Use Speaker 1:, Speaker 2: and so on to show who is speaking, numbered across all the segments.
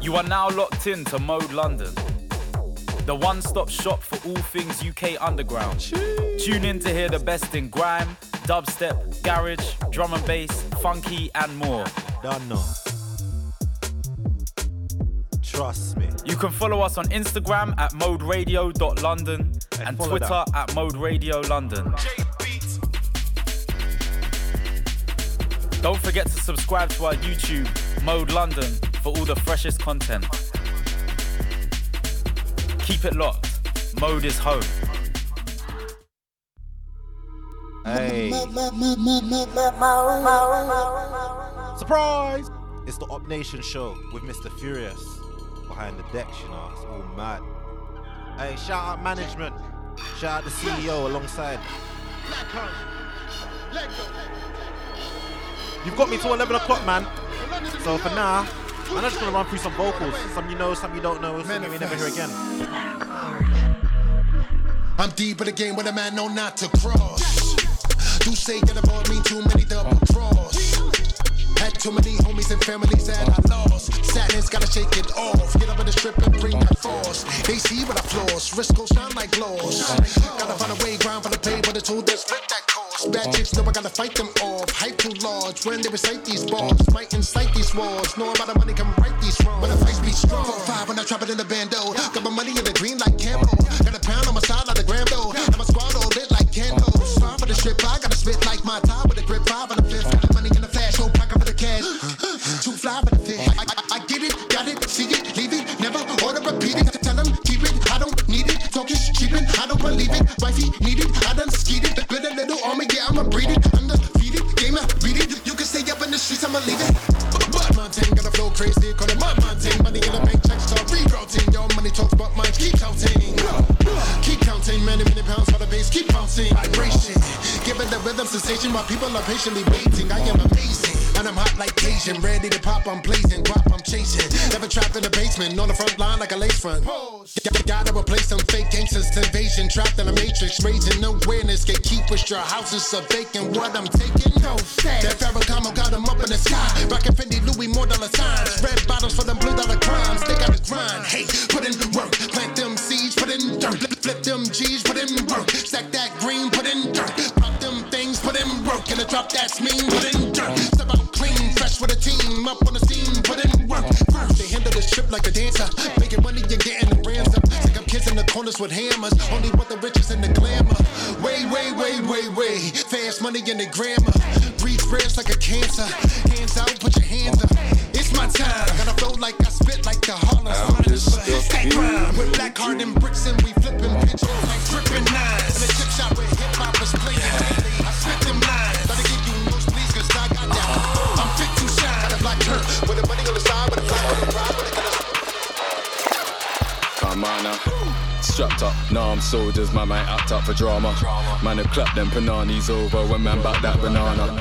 Speaker 1: You are now locked in to Mode London, the one stop shop for all things UK underground. Tune in to hear the best in grime, dubstep, garage, drum and bass, funky, and more.
Speaker 2: Don't know. Trust me.
Speaker 1: You can follow us on Instagram at moderadio.london
Speaker 2: Hey,
Speaker 1: and Twitter
Speaker 2: that.
Speaker 1: at Mode Radio London. Don't forget to subscribe to our YouTube, Mode London, for all the freshest content. Keep it locked. Mode is home.
Speaker 2: Hey. Surprise! It's the Op Nation show with Mr. Furious behind the decks, you know. It's all mad. Hey, shout out management. Shout out the CEO alongside. You've got me to 11 o'clock, man. So for now, I'm just gonna run through some vocals. Some you know, some you don't know, some you may never hear again.
Speaker 3: I'm deep in the game with a man know not to cross. Do say that about me too many double cross. Had too many homies and families that I lost. Sadness gotta shake it off. Get up in the strip and bring that force. They see what I floss. Wrist go shine like gloss. Gotta find a way, grind for the pay, but the tool that split that cost. Bad chicks know I gotta fight them off. Hype too large when they recite these bars. Might incite these wars. Know about the money can right these wrongs. When the fights be strong. Four five when I trap it in the bando. Got my money in the green like Cambo. Got a pound on my side like the Grambo. And my squad all lit like candles. Five for the strip, I gotta spit like my tie with a grip. Five fly the fifth. I, I, I get it, got it, see it, leave it, never order, repeat it. Tell them keep it, I don't need it. Talk is cheapin', I don't believe it. Wifey need it, I done skied it. Build a little army, yeah, I'ma breed it. Undefeated, game I beat it. You can stay up in the streets, I'ma leave it. But Mountain got a flow crazy, call it my mountain. Money in the bank, checks talk, rerouting. Your money talks, but mine keep counting. Keep counting, many, many pounds for the base, keep bouncing. Vibration, giving the rhythm sensation while people are patiently waiting. I am amazing. And I'm hot like Cajun, ready to pop, I'm blazing, guap, I'm chasing. Never trapped in the basement, on the front line like a lace front. Y- gotta replace them fake gangsters invasion, trapped in a matrix, raising awareness, gatekeepers, your houses are vacant. What I'm taking, no stay. That Farrakhan got them up in the sky, rockin' Fendi, Louis, more dollar signs. Red bottles for them blue dollar crimes, they gotta grind. Hey, put in work, plant them seeds, put in dirt, flip, flip them G's, put in work, stack that green, put in dirt, pop them things, put in work, and a drop that's mean, put in dirt. Step out clean, fresh with a team, up on the scene, put in work. First, they handle the strip like a dancer, making money you're getting the brands up. Sick of kids in the corners with hammers, only want the riches and the glamour. Way, way, way, way, way, fast money in the grammar. Breathe ribs like a cancer, hands out, put your hands up. It's my time, gotta flow like I spit like the Harlem. Stay grind with black heart and bricks and we flipping pitches like dripping nines. In a chip shop where hip hop is playing daily. I spit them lines, gotta give you most please cause I got that. I'm fit to shine, got a black turn with the money on the side, with a flag, with a pride, with a.
Speaker 4: Come on now. Strapped up, now I'm soldiers, my man act up for drama. Man, have clapped them pananis over when man back that banana.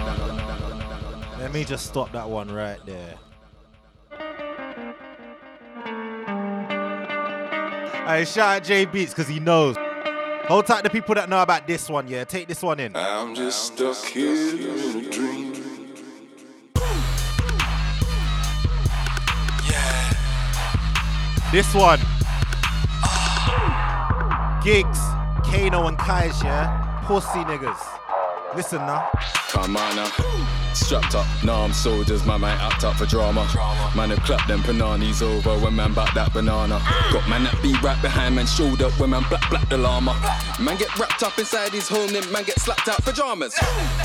Speaker 2: Let me just stop that one right there. Hey, shout out J Beats because he knows. Hold tight the people that know about this one, yeah. Take this one in.
Speaker 5: I'm just stuck here in a dream.
Speaker 2: This one. Giggs, Kano and Kais, yeah? Pussy niggas. Listen now.
Speaker 4: Come on now. Strapped up, now I'm soldiers, my man act up for drama. Man, have clapped them pananis over when man back that banana. Got man that be right behind man shoulder when man black black the llama. Man get wrapped up inside his home, then man get slapped out pajamas.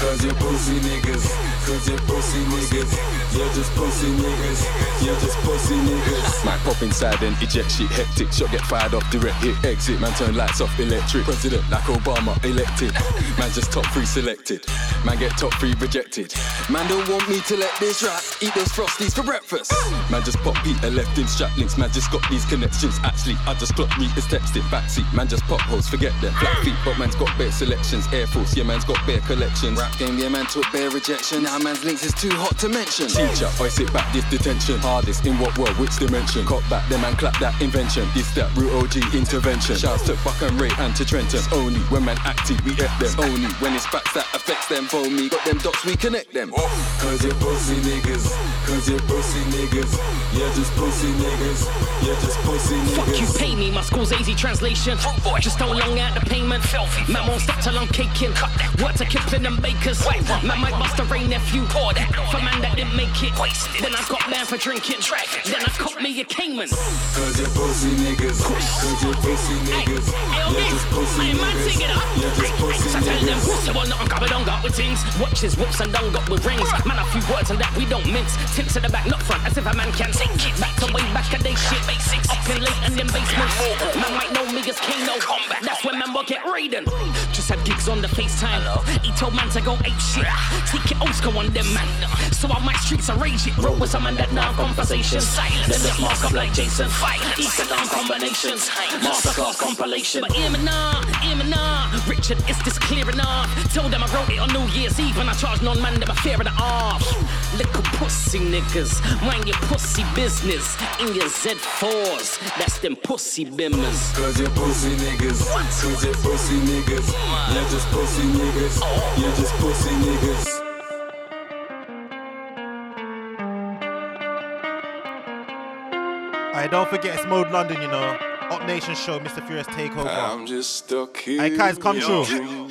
Speaker 4: Cause you're pussy niggas, cause you're pussy niggas. You're just pussy niggas, you're just pussy niggas. Man pop inside and eject shit hectic, shot get fired off direct hit exit. Man turn lights off electric, president like Obama elected. Man just top three selected, man get top three rejected. Man don't want me to let this rap eat those frosties for breakfast. Man just pop Peter left him strap links. Man just got these connections. Actually, I just clocked me is texted backseat. Man just pop holes, forget them. Flat feet, but man's got bare selections. Air Force, yeah man's got bare collections. Rap game, yeah man took bare rejection. Now man's links is too hot to mention. Teacher, I sit back this detention. Hardest in what world, which dimension? Cop back, then man clap that invention. This that root OG intervention. Shouts to Buck and Ray and to Trenton. It's only when man active we at them. It's only when it's facts that affects them. phone me, got them dots, we connect them. Cause you're pussy niggas, cause you're pussy niggas. You're just pussy niggas, you're just pussy niggas.
Speaker 6: Fuck you, pay me. My school's easy translation. boy. Just don't long out the payment. Filthy. Man won't stop till I'm caking. Cut that. To Kipling and Bakers. Wait, man might bust a rain nephew. Pour that. For man that didn't make it. Wasted. Then I got man for drinking. Dragon. Then I caught me a Cayman.
Speaker 4: Cause you're pussy niggas, cause you're pussy niggas. You're just pussy niggas, you're just pussy
Speaker 6: So tell them,
Speaker 4: niggas.
Speaker 6: so well, nothing covered on got with things. Watches, whoops, and done got with rings. Man, a few words and that we don't mince. Tips at the back, not front, as if a man can sing it. Back to way back a day shit. Basics. Up in late and in basements. Man might know me as Kano. That's when man will get raiding. Just had Giggs on the FaceTime. He told man to go ape shit. Take it old school on them, man. So I might streets and rage it. Roll with some man that now conversation. Silence. Then let mark up like Jason. Fight. East and down combinations. Masterclass compilation. But hear me now, hear me now. Richard, is this clear enough? Tell them I wrote it on New Year's Eve and I charged non man them a fear of the off. Little pussy niggas, mind your pussy business. In your Z4s, that's them pussy bimmers.
Speaker 4: Cause you're pussy niggas, cause you're pussy niggas. You're just pussy niggas, oh. you're just pussy niggas.
Speaker 2: Alright, don't forget it's Mode London, you know. Op Nation Show, Mr. Furious Takeover.
Speaker 5: I'm just stuck here.
Speaker 2: Hey, Kai's, come
Speaker 5: in
Speaker 2: true.
Speaker 5: a dream.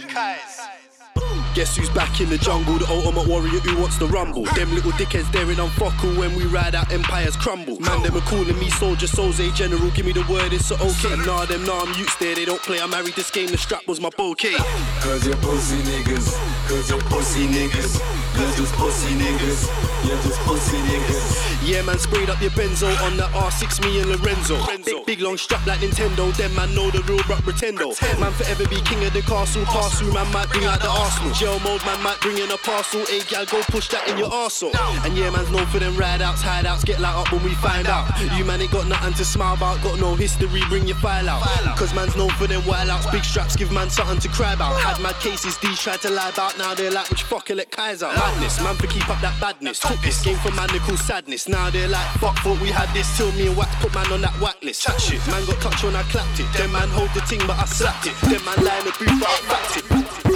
Speaker 7: Guess who's back in the jungle? The ultimate warrior who wants to rumble. Them little dickheads daring unfuckle when we ride out empires crumble. Man, them are calling me soldier, Soze general. Give me the word, it's a okay. And nah, them nah, I'm used there, they don't play. I married this game, the strap was my bouquet.
Speaker 4: Cause you're pussy niggas, cause you're pussy niggas. You're just pussy niggas, you're just pussy niggas.
Speaker 7: Yeah, man, sprayed up your benzo on that R6 me and Lorenzo. Big, big long strap like Nintendo. Them man know the real rock pretendo. Man forever be king of the castle. Parcel man might bring out the Arsenal. Jail mode man might bring in a parcel. Hey, gal, go push that in your arsehole. And yeah, man's known for them ride outs, hideouts. Get light up when we find out. You man ain't got nothing to smile about. Got no history, bring your file out. Cause man's known for them wild outs. Big straps give man something to cry about. Had mad cases, these tried to lie about. Now they're like, which fucker let Kaiser? Madness, man for keep up that badness. Took this game from man they call sadness. Now they're like, fuck, thought we had this till me and Wax put man on that whack list. Chat shit, man got touch when I clapped it. Them man hold the ting, but I slapped it. Them man lie in the booth, but I backed it.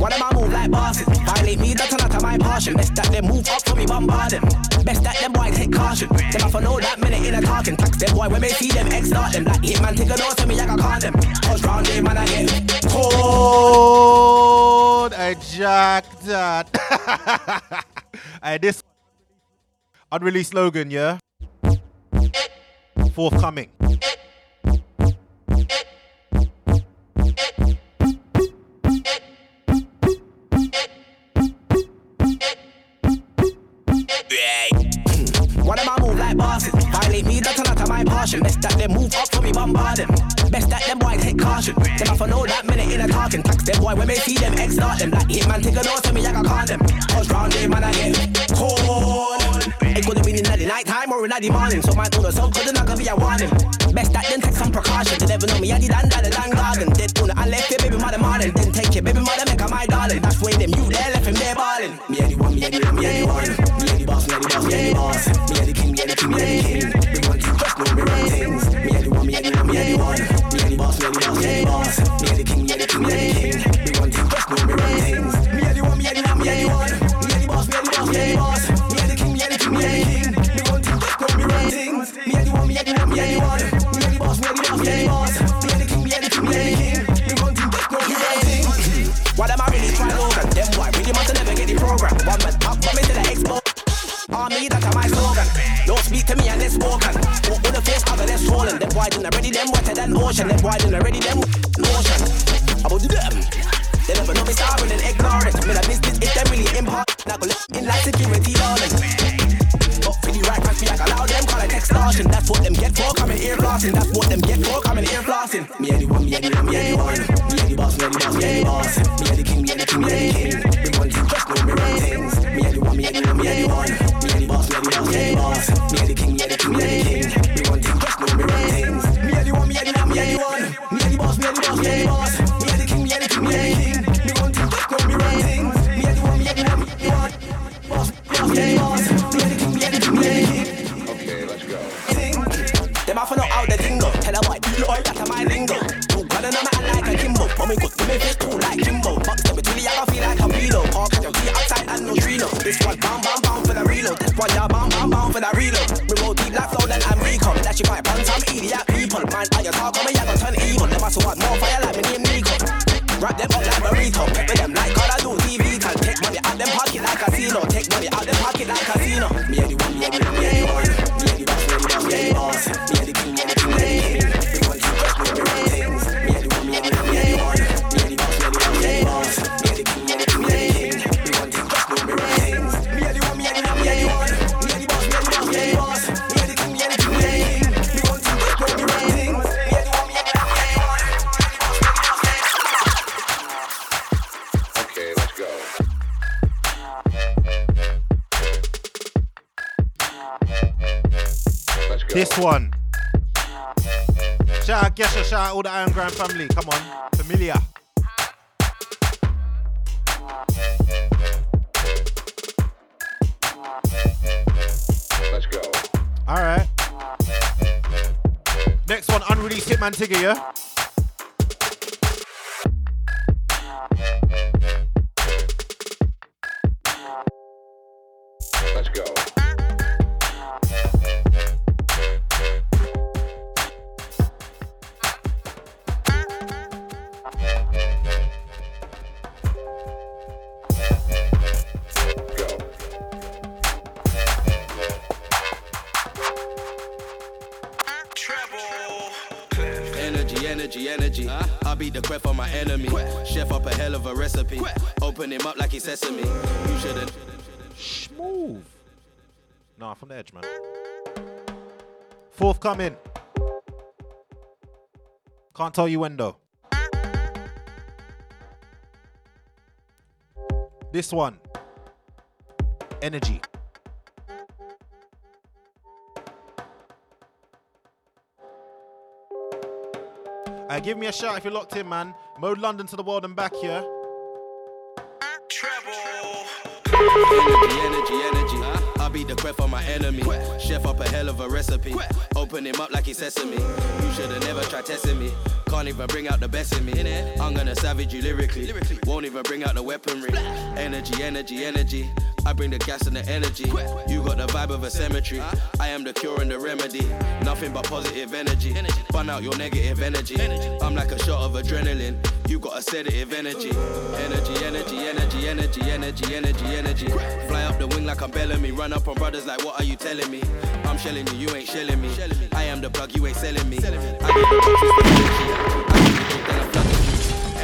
Speaker 8: One of my move like bosses. Violate me, that's not my passion. Best that them move up for me, bombard them. Best that them boy take caution. Them off know that minute in a talking. Tax them boy when they see them, X start them. Like hit man, take a note to me, I can call them. Push round them, man, I get
Speaker 2: Cold, I jacked that. Hey, this unreleased slogan, yeah? Forthcoming.
Speaker 8: Not passion. Best that them move up for me, bombard them. Best that them boy take caution. Them off know that minute in a talking. Tax them boy when they see them, X start them. Like hit man, take a note to me, I can call them. Push round them, man, I get cold. It could have been in the night time or in the morning. So my owner so couldn't I be a warning. Best that then take some precaution. They never know me, I did and that and garden. Dead owner, I left your baby mother morning. Then take your baby mother, make her my darling. That's when them you there left him there balling. Out
Speaker 2: all the Iron Grand family. Come on, familiar.
Speaker 5: Let's go.
Speaker 2: All right. Next one, unreleased Hitman Tiga, yeah?
Speaker 9: Beat the crap for my enemy. Chef up a hell of a recipe. Open him up like he's sesame. You shouldn't.
Speaker 2: Smooth. Nah, from the edge, man. Forthcoming. Can't tell you when though. This one. Energy. Uh, give me a shout if you're locked in, man. Mode London to the world and back here.
Speaker 9: Energy, energy, energy. I beat the crap on my enemy. Chef up a hell of a recipe. Open him up like he's sesame. You should've never tried testing me. Can't even bring out the best in me. I'm gonna savage you lyrically. Won't even bring out the weaponry. Energy, energy, energy. I bring the gas and the energy. You got the vibe of a cemetery. I am the cure and the remedy. Nothing but positive energy. Fun out your negative energy. I'm like a shot of adrenaline. You got a sedative energy. Energy, energy, energy, energy, energy, energy, energy. Fly up the wing like I'm Bellamy. Run up on brothers like, what are you telling me? I'm shelling you, you ain't shelling me. I am the plug, you ain't selling me.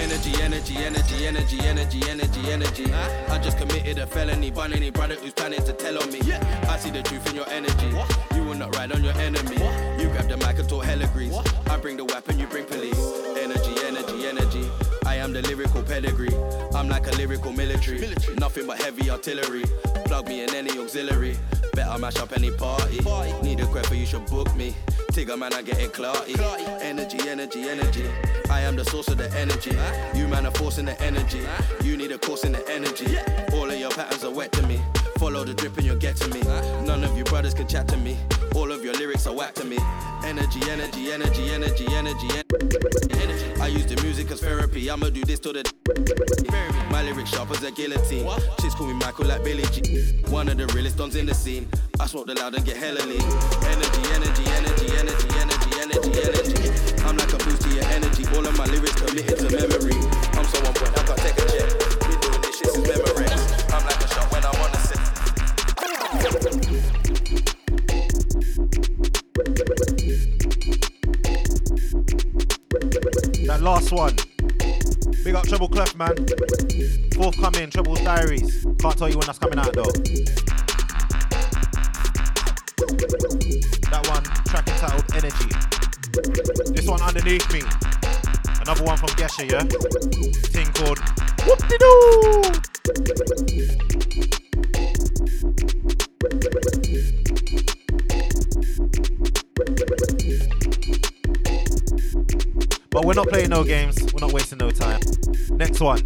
Speaker 9: Energy, energy, energy, energy, energy, energy, energy. I just committed a felony, but any brother who's planning to tell on me. Yeah. I see the truth in your energy. You will not ride on your enemy. You grab the mic and talk hella grease. I bring the weapon, you bring police. I am the lyrical pedigree. I'm like a lyrical military. Nothing but heavy artillery. Plug me in any auxiliary. Better mash up any party. Need a crapper, you should book me. Tiga man, I get it clarty. Energy, energy, energy. I am the source of the energy. You man are forcing the energy. You need a course in the energy. All of your patterns are wet to me. Follow the drip and you'll get to me. None of you brothers can chat to me. All of your lyrics are whack to me. Energy, energy, energy, energy, energy, energy. I use the music as therapy. I'ma do this till the my lyrics sharp as a guillotine. Chicks call me Michael like Billy G. One of the realest dons in the scene. I smoke the loud and get hella lean. Energy, energy, energy, energy, energy, energy, energy. I'm like a boost to your energy. All of my lyrics committed to memory. I'm so on point, I can't take a check. Been doing this shit since memory.
Speaker 2: Last one. Big up Treble Clef, man. Forthcoming, Treble's Diaries. Can't tell you when that's coming out, though. That one, track entitled Energy. This one underneath me. Another one from Gesha, yeah? Thing called Whoop-de-doo! But we're not playing no games. We're not wasting no time. Next one.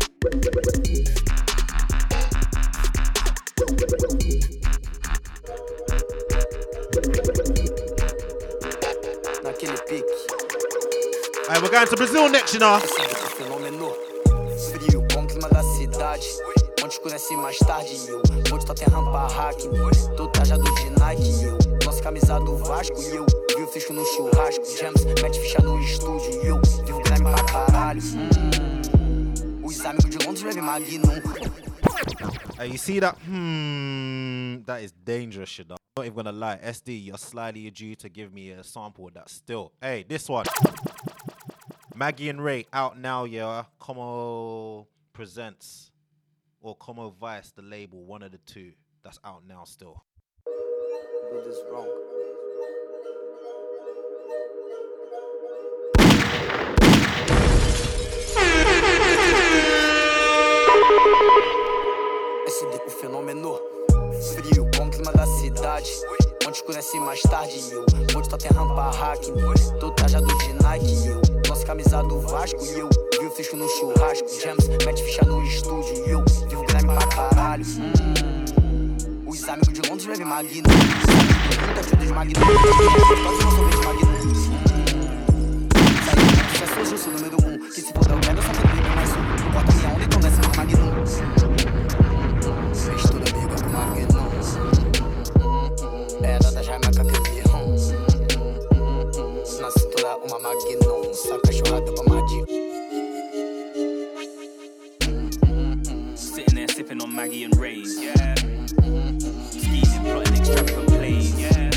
Speaker 2: Alright, we're going to Brazil next, you know.
Speaker 10: Onde escurece mais tarde e eu Onde tá rampa hack Tô trajado de Nike e eu Nossa camisa do Vasco e eu Vi o fisco no churrasco James mete ficha no estúdio Os amigos de Londres bebem Magnum
Speaker 2: Hey, you see that? Hmm, that is dangerous shit. though. Not even gonna lie. SD, you're slightly due to give me a sample of that still. Hey, this one. Maggie and Ray out now, yeah. Como presents or Como Vice, the label, one of the two. That's out now still.
Speaker 10: Wrong fenômeno. Frio, com clima da cidade. Onde escurece mais tarde e eu. Onde só tem rampa hack. Tô trajado de Nike eu. Nossa camisa do Vasco e eu. Vi o fisco no churrasco. James mete ficha no estúdio e eu Vivo grime pra caralho. Hum, Os amigos de Londres bebem Magnum Muita tio dos Magnum Quase não sorvete Magnum Hum, Saiu do sucesso, justo número um Que se for eu quero só que mais um. Não corta minha onda, então desce mais Magnum Com da Jamaica Na cintura uma pra Madi
Speaker 11: Sitting there sipping on Maggie and Ray's. Yeah. Scheming, plotting extravagant plays. Yeah.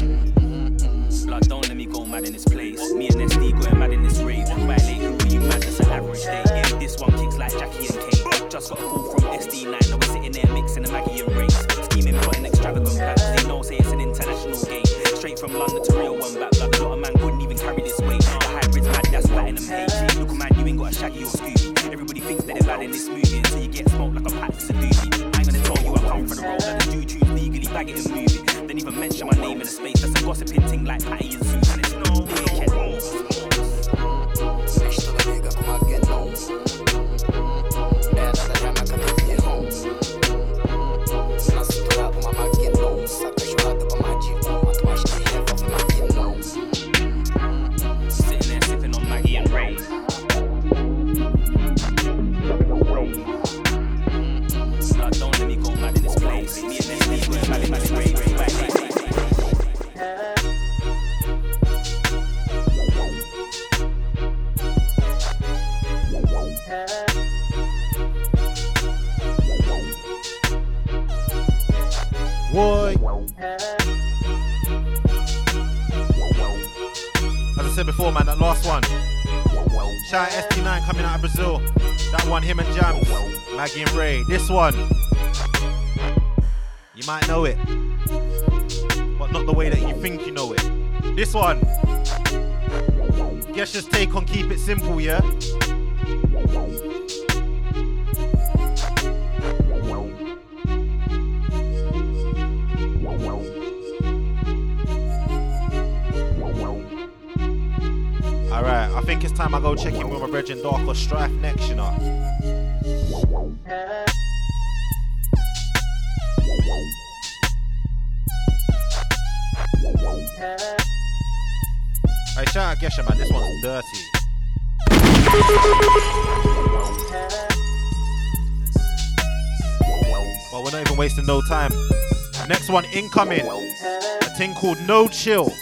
Speaker 11: Blood, don't let me go mad in this place. Me and SD going mad in this rave. Violating who you mad, that's an average day. Yeah, this one kicks like Jackie and Kane. Just got a call from SD9. Now we're sitting there mixing the Maggie and Ray's. Scheming, plotting extravagant plans. They know, say it's an international game. Straight from London to Rio, one back blood. A lot of man couldn't even carry this weight. The hybrid's mad, that's platinum hate. Look, man, you ain't got a shaggy or Scooby. Everybody thinks that they're bad in this movie until you get smoked like a pack of doobie. I ain't gonna tell you I come for the role that the do choose legally, bag it and move it. Then even mention my name in a space that's a gossiping thing like Patty and Susan. It's no dickhead.
Speaker 10: Mistura
Speaker 2: Chill.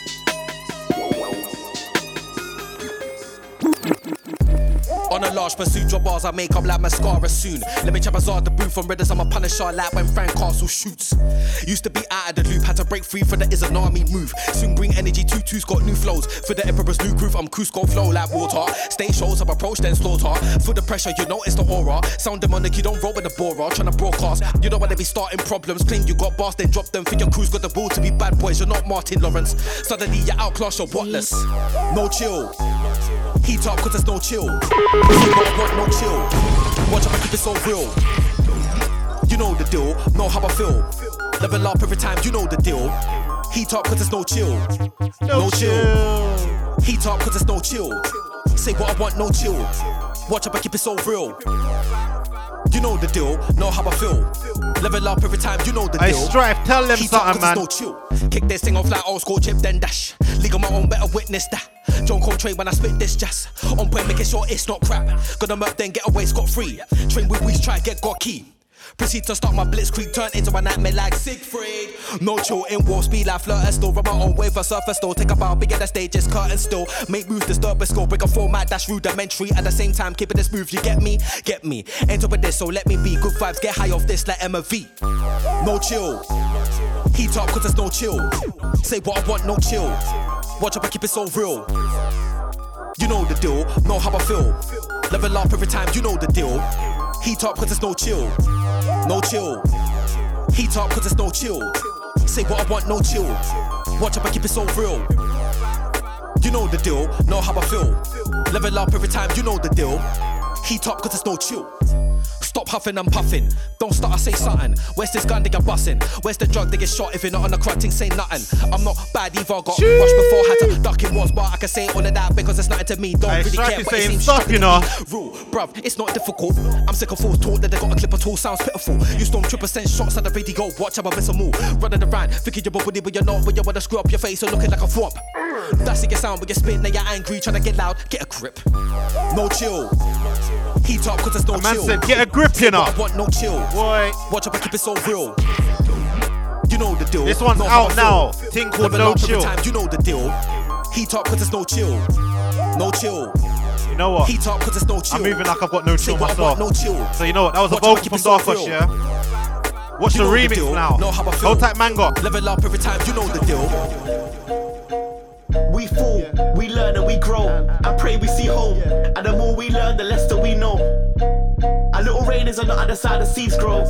Speaker 12: On a large pursuit, drop bars I make up like mascara soon. Let me chop a the booth from red as I'm a punisher like when Frank Castle shoots. Used to break free for the is an army move. Soon bring energy, tutus got new flows. For the emperor's new groove, I'm Cusco flow like water. Stage shows, I've approached then slaughter. For the pressure, you know it's the aura. Sound demonic, you don't roll with the bora. Tryna broadcast, you don't wanna be starting problems. Claim you got bars, then drop them. Think your crew's got the will to be bad boys, you're not Martin Lawrence. Suddenly you're outclassed, you're whatless. No chill. Heat up, cause there's no chill. Want, no chill. Watch out, I keep it so real. You know the deal, know how I feel. Level up every time, you know the deal. Heat up, cause there's no chill. No, chill. Heat up, cause there's no chill. Say what I want, no chill. Watch up, I keep it so real. You know the deal, know how I feel. Level up every time, you know the deal.
Speaker 2: Strife, tell them
Speaker 12: Heat
Speaker 2: something, man.
Speaker 12: No chill. Kick this thing off like old school chip, then dash. League on my own, better witness that. Don't call trade when I spit this jazz. On point, making sure it's not crap. Gonna murk, then get away scot free. Train with weeds, try get got key. Proceed to start my blitzkrieg, turn into a nightmare like Siegfried. No chill in war speed like flirt still. Run my own wave for surfer still. Take a bow, bigger the stage, just curtain still. Make moves, disturb a score, break a format that's rudimentary. At the same time, keeping this smooth, you get me? Get me. Enter with this, so let me be. Good vibes, get high off this like Emma V. No chill. Heat up, cause there's no chill. Say what I want, no chill. Watch up, I keep it so real. You know the deal, know how I feel. Level up every time, you know the deal. Heat up, cause there's no chill. No chill. Heat up, cause there's no chill. Say what I want, no chill. Watch up, I keep it so real. You know the deal, know how I feel. Level up every time, you know the deal. Heat up, cause there's no chill. Stop huffing and puffing. Don't start, I say something. Where's this gun they get bussin'? Where's the drug they get shot if you're not on the crutting? Say nothing. I'm not bad either. Got rushed before, had to duck in once, but I can say all of that because it's nothing to me. Don't really care, but it seems
Speaker 2: stuff, you know.
Speaker 12: Rule, bruv, it's not difficult. I'm sick of fools talk that they got a clip at all. Sounds pitiful. You storm triple percent shots at the radio. Watch out, I miss a move. Running around, thinking you're body, but you're not. But you wanna screw up your face, so looking like a swamp. That's it, your sound, but you spit, now you're angry, trying to get loud. Get a grip. No chill. Heat up, cause there's no
Speaker 2: A
Speaker 12: chill.
Speaker 2: "Get a grip, you know."
Speaker 12: I want no chill.
Speaker 2: Boy.
Speaker 12: Watch up, I keep it so real. You know the deal.
Speaker 2: This one's
Speaker 12: how
Speaker 2: out now. Thing called
Speaker 12: Level
Speaker 2: No Chill.
Speaker 12: Time, you know the deal. Heat up, cause there's no chill. No chill.
Speaker 2: You know what?
Speaker 12: Heat up, cause there's no chill.
Speaker 2: I'm moving like I've got no chill myself.
Speaker 12: want, no chill.
Speaker 2: So you know what? That was a
Speaker 12: Watch
Speaker 2: vocal
Speaker 12: keep
Speaker 2: from
Speaker 12: so
Speaker 2: yeah? Watch
Speaker 12: You
Speaker 2: the remix
Speaker 12: deal.
Speaker 2: now.
Speaker 12: Know how I feel.
Speaker 2: Hold tight, Mango.
Speaker 12: Level up every time, you know the deal.
Speaker 13: We fall, we learn and we grow. I pray we see home. And the more we learn, the less that we know. Our little rain is on the other side, of the seas grow.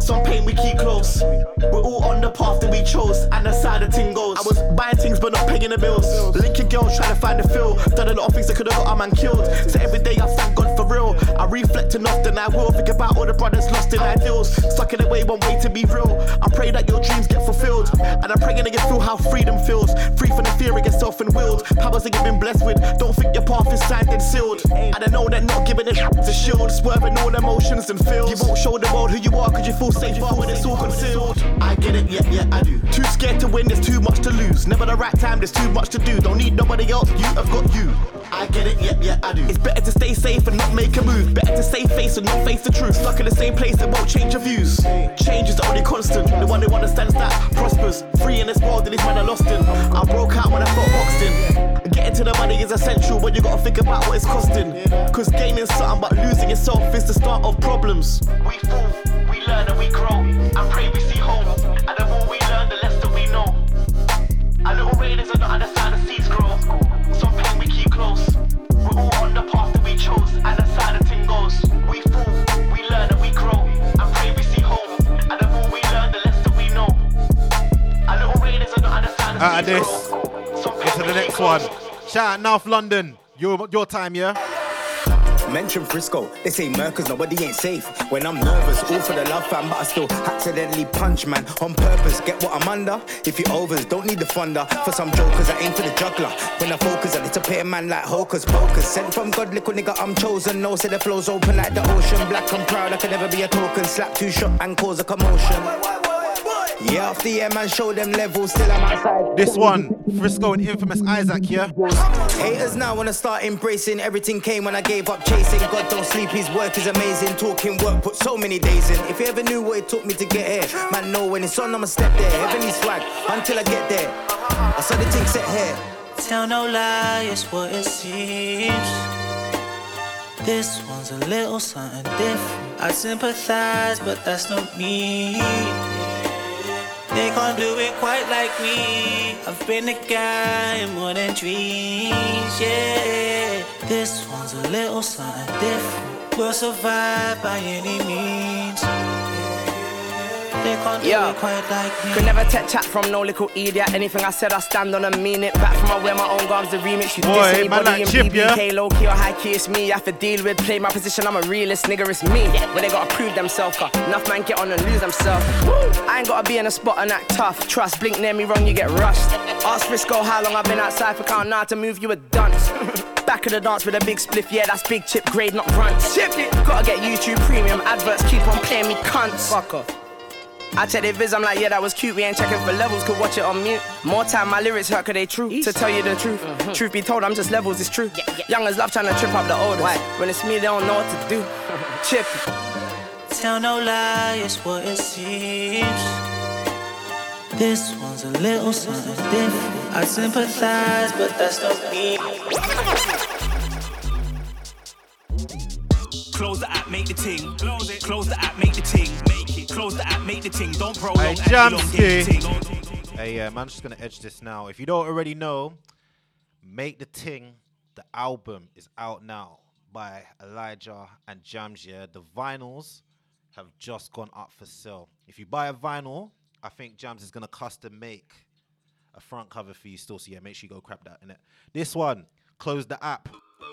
Speaker 13: Some pain we keep close. We're all on the path that we chose, and the side the thing goes. I was buying things but not paying the bills. Linking girls trying to find the feel. Done a lot of things that could have got a man killed. So every day I thank God for real. I reflect and often I will think about all the brothers lost in ideals. Stuck in way, one way to be real. I pray that your dreams get fulfilled. And I pray that you feel how freedom feels. Free from the fear of yourself and willed. Powers that you've been blessed with. Don't think your path is signed and sealed. And I know that not giving a shit's a shield. Swerving all emotions and feels. You won't show the world who you are because you feel safer when it's all concealed. I get it, yeah, yeah, I do. Too scared to win, there's too much to lose. Never the right time, there's too much to do. Don't need nobody else, you have got you. I get it, yeah, yeah, I do. It's better to stay safe and not make a move. Better to save face and not face the truth. Stuck in the same place that won't change your views. Change is the only constant. The one who understands that prospers. Free in this world that these men are lost in. I broke out when I felt boxed in. Getting to the money is essential, but you gotta think about what it's costing. Cause gaining something but losing yourself is the start of problems. We fall, we learn and we grow. I pray we see home. And the more we learn, the less that we know. Our little raiders on the close. We're all on the path that we chose, and the side the thing goes. We fall, we learn and we grow. I pray we see home. And the more we learn, the less that we know. Our little on the other side
Speaker 2: Out of
Speaker 13: ah,
Speaker 2: this,
Speaker 13: grow.
Speaker 2: into the next one. Shout out North London. Your your time, yeah.
Speaker 14: Mention Frisco, they say Mercers, nobody ain't safe. When I'm nervous, all for the love fam, but I still accidentally punch man on purpose. Get what I'm under? If you overs, don't need the thunder. For some jokers, I aim for the juggler. When I focus, I disappear man like hocus pocus. Sent from God, little nigga, I'm chosen. No, say the flow's open like the ocean. Black, I'm proud, I can never be a token. Slap two shot and cause a commotion. Yeah, after yeah, man, show them levels, still I'm outside.
Speaker 2: This one, Frisco and infamous Isaac, yeah.
Speaker 14: Haters now wanna start embracing everything came when I gave up chasing. God don't sleep, his work is amazing. Talking work put so many days in. If you ever knew what it took me to get here, man, know when it's on, I'ma step there. Heavenly swag until I get there. I saw the thing set here.
Speaker 15: Tell no lie, it's what it seems. This one's a little something different. I sympathize, but that's not me. They can't do it quite like me. I've been a guy in more than dreams, yeah. This one's a little something different. We'll survive by any means. They can't do
Speaker 16: Yeah.
Speaker 15: quite like me.
Speaker 16: Could never take chat from no little idiot. Anything I said, I stand on and mean it. Back from I wear my own garms, the remix. You
Speaker 2: Boy,
Speaker 16: diss
Speaker 2: man
Speaker 16: anybody
Speaker 2: like
Speaker 16: in
Speaker 2: Chip, yeah?
Speaker 16: Low key or high key, it's me. I have to deal with. Play my position, I'm a realist, nigga, it's me. When they gotta prove themselves, cut. Enough man get on and lose themselves. I ain't gotta be in a spot and act tough. Trust, blink near me wrong, you get rushed. Ask Frisco how long I've been outside for count now to move you a dunce. Back of the dance with a big spliff, yeah, that's big chip grade, not brunch. Chip it, gotta get YouTube premium adverts, keep on playing me cunts. Fuck off. I check their viz, I'm like, yeah, that was cute. We ain't checking for levels, could watch it on mute. More time, my lyrics hurt, cause they true. To tell you the truth, mm-hmm. truth be told, I'm just levels, it's true. Youngers love trying to trip up the oldest. When it's me, they don't know what to do. Chip.
Speaker 15: Tell no lie, it's what it seems. This one's a little something different. I sympathize, but that's not me.
Speaker 17: Close the app, make the ting. Close it. Close the app, make the ting. Make it. Close the app, make the ting. Don't prolong
Speaker 2: Hey,
Speaker 17: and elongate the ting.
Speaker 2: Jamsky. Hey, yeah, man, just gonna edge this now. If you don't already know, Make the Ting, the album is out now by Elijah and Jammz. Yeah, the vinyls have just gone up for sale. If you buy a vinyl, I think Jammz is gonna custom make a front cover for you still. So yeah, make sure you go grab that in it. This one, close the app.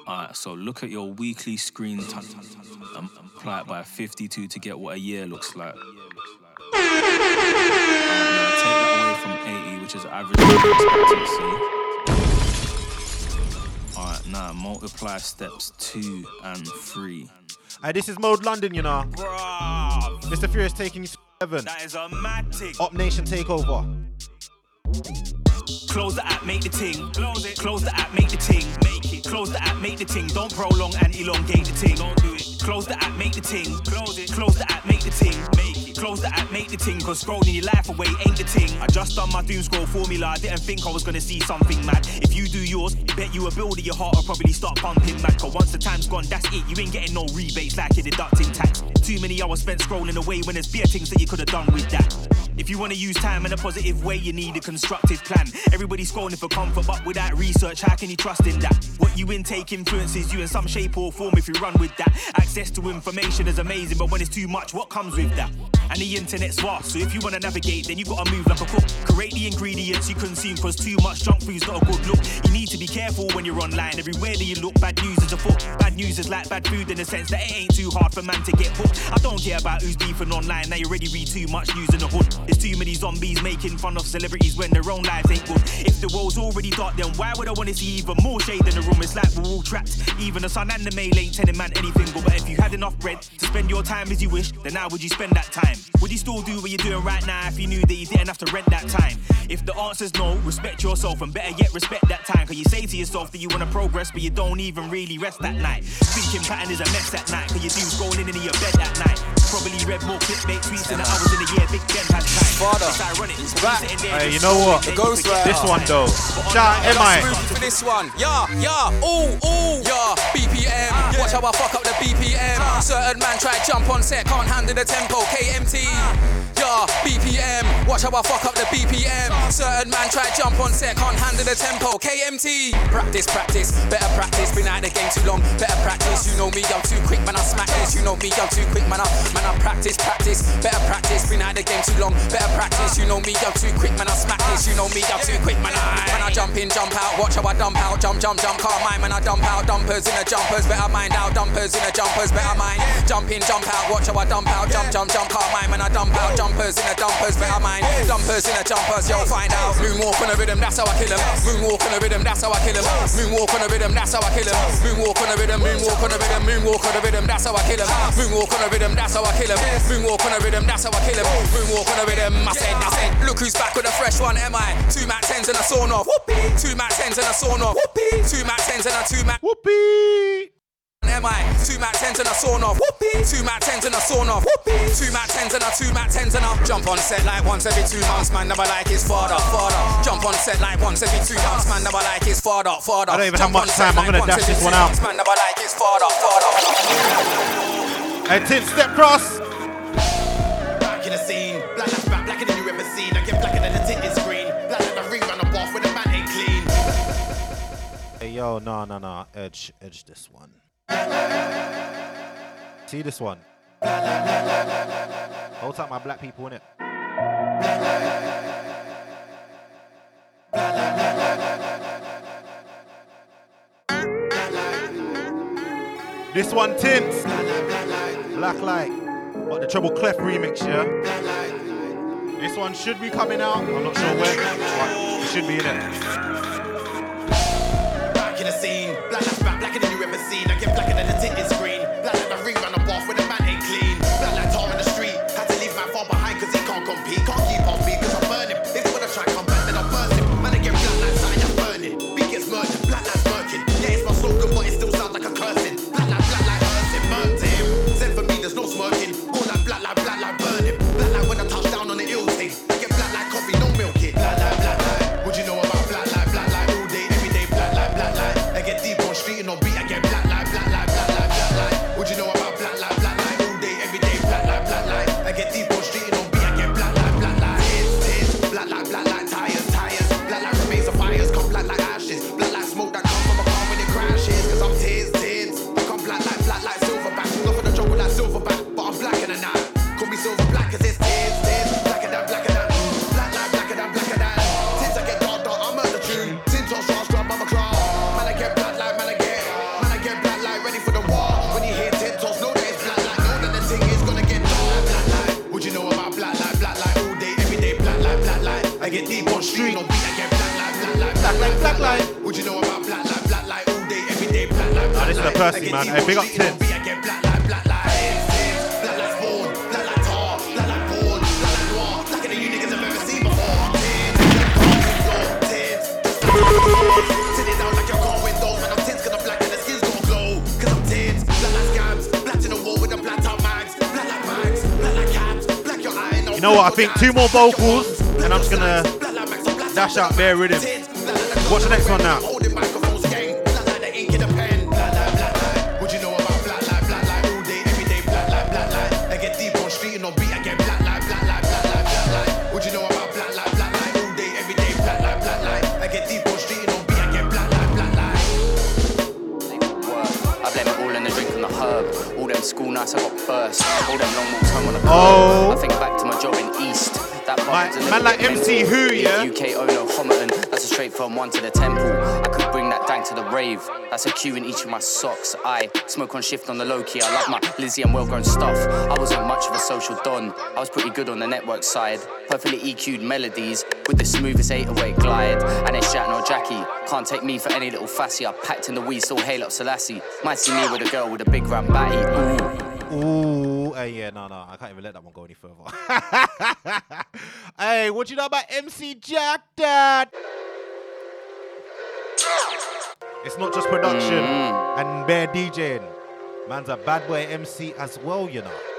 Speaker 17: Alright, so look at your weekly screen time. Um, apply it by 52 to get what a year looks like. Alright, now take that away from 80, which is average expectancy. Alright, now multiply steps two and three.
Speaker 2: Hey, this is Mode London, you know.
Speaker 17: Bruh.
Speaker 2: Mr. Furious taking you to seven.
Speaker 17: That is a mad thing.
Speaker 2: Op Nation takeover.
Speaker 17: Close the app, make the ting. Close it. Close the app, make the ting. Make it. Close the app, make the ting. Don't prolong and elongate the ting. Don't do it. Close the app, make the ting. Close it. Close the app, make the ting. Make it. Close the app, make the ting. Cause scrolling your life away ain't the ting. I just done my doom scroll formula. I didn't think I was gonna see something mad. If you do yours, bet you a builder, your heart will probably start pumping mad. Cause once the time's gone, that's it. You ain't getting no rebates like you're deducting tax. Too many hours spent scrolling away when there's beer things that you could have done with that. If you want to use time in a positive way, you need a constructive plan. Everybody's scrolling for comfort, but without research, how can you trust in that? What you intake influences you in some shape or form if you run with that. Access to information is amazing, but when it's too much, what comes with that? And the internet's vast, so if you want to navigate, then you gotta move like a cook. Create the ingredients you consume, cause too much junk food's not a good look. You need to be careful when you're online. Everywhere that you look, bad news is afoot. Bad news is like bad food in the sense that it ain't too hard for man to get hooked. I don't care about who's beefing online, now you already read too much news in the hood. There's too many zombies making fun of celebrities when their own lives ain't good. If the world's already dark, then why would I wanna see even more shade in the room? It's like we're all trapped. Even the sun and the mail ain't telling man anything. But if you had enough bread to spend your time as you wish, then how would you spend that time? Would you still do what you're doing right now if you knew that you didn't have to rent that time? If the answer's no, respect yourself and better yet respect that time. Cause you say to yourself that you wanna progress, but you don't even really rest that night. Thinking pattern is a mess that night, cause you do scrolling into your bed that night. Probably read more clickbait tweets than the hours in a year Big Ben had time.
Speaker 18: Father,
Speaker 17: it's ironic.
Speaker 18: he's back.
Speaker 17: Sitting there
Speaker 2: Hey, you know what?
Speaker 17: scrolling,
Speaker 18: Ghost
Speaker 17: then you
Speaker 18: Rider.
Speaker 2: This one though. Shout out MI.
Speaker 18: Smooth for this one. Yeah, yeah, ooh, ooh, yeah. BPM. Ah. Watch how I fuck up the BPM. Ah. Certain man try jump on set, can't handle the tempo. KMT. Ah. Yeah, BPM. Watch how I fuck up the BPM. Certain man try jump on set, can't handle the tempo. KMT. Practice, practice, better practice. Been out the game too long, better practice. You know me, I'm too quick, man. I smack this. You know me, I'm too quick, man. I, man, I practice, practice, better practice. Been out the game too long, better practice. You know me, I'm too quick, man. I smack this. You know me, I'm too quick, man. I, man, I jump in, jump out. Watch how I dump out, jump, jump, jump. Can't mind, man. I dump out. Dumpers in the jumpers, better mind out. Dumpers in the jumpers, better mind. Jump in, jump out. Watch how I dump out, jump, jump, jump. Can't mind, man. I dump out. Jumpers in the dumpers, better mind. Dumpers in the jumpers, yo, find out. Moonwalk on the rhythm, that's how I kill him. Moonwalk on the rhythm, that's how I kill him. Moonwalk on the rhythm, that's how I kill him. Moonwalk on the rhythm, moonwalk on the rhythm, moonwalk on the rhythm, that's how I kill him. Moonwalk on the rhythm, that's how I kill him. Moonwalk on the rhythm, that's how I kill him. Moonwalk on the rhythm, I said, I said, look who's back with a fresh one, am I? Two Mac 10s and a sawn off. Two Mac 10s and a sawn off. Two Mac 10s and a two Mac.
Speaker 2: Whoopee!
Speaker 18: Am I? Two Mac 10s and a sawn off. Whoopee. Two Mac 10s and a sawn off. Whoopee. Two Mac 10s and a two Mac 10s and a jump on set like once every two months. Man, never like his father, father. Jump on set like once every two months. Man, never like his father, father.
Speaker 2: I don't even have much
Speaker 18: on set
Speaker 2: time. I'm gonna dash this one out.
Speaker 18: months. Man, never like his father, father.
Speaker 2: Hey, Tint, step cross.
Speaker 3: Back in the scene, black that's back, blacker than you ever seen. I get blacker than the tinted screen, black like the ring on the bath when the man ain't clean.
Speaker 2: Hey, yo, no, no, no. Edge, edge this one. See this one. Hold tight, my black people in it. This one tints. Black light. But the treble clef remix, yeah. This one should be coming out. I'm not sure when, but it should be in it.
Speaker 3: Back in the scene, black back, blacker than you ever seen. I get blacker than the tinted screen, black like the ring
Speaker 2: Percy, man. Hey, big up Tins. You know what? I think two more vocals, and I'm just gonna dash out bare rhythm. What's the next one now?
Speaker 16: Got. All long home on the.
Speaker 2: Oh.
Speaker 16: I think back to my job in East. That
Speaker 2: My-
Speaker 16: part was a
Speaker 2: man like MC
Speaker 16: mental.
Speaker 2: Who, yeah?
Speaker 16: UK Ono Homerton. That's a straight from one to the temple. I could bring that dank to the rave. That's a cue in each of my socks. I smoke on shift on the low key. I love my Lizzie and well grown stuff. I wasn't much of a social don. I was pretty good on the network side. Perfectly EQ'd melodies with the smoothest 808 glide. And it's Jack nor Jackie. Can't take me for any little fassy. I packed in the weed, still hail up Selassie. Might see me with a girl with a big round batty. Ooh.
Speaker 2: Ooh, hey, yeah, no, no, I can't even let that one go any further. hey, what you know about MC Jack Dad? It's not just production mm. and bare DJing. Man's a bad boy MC as well, you know.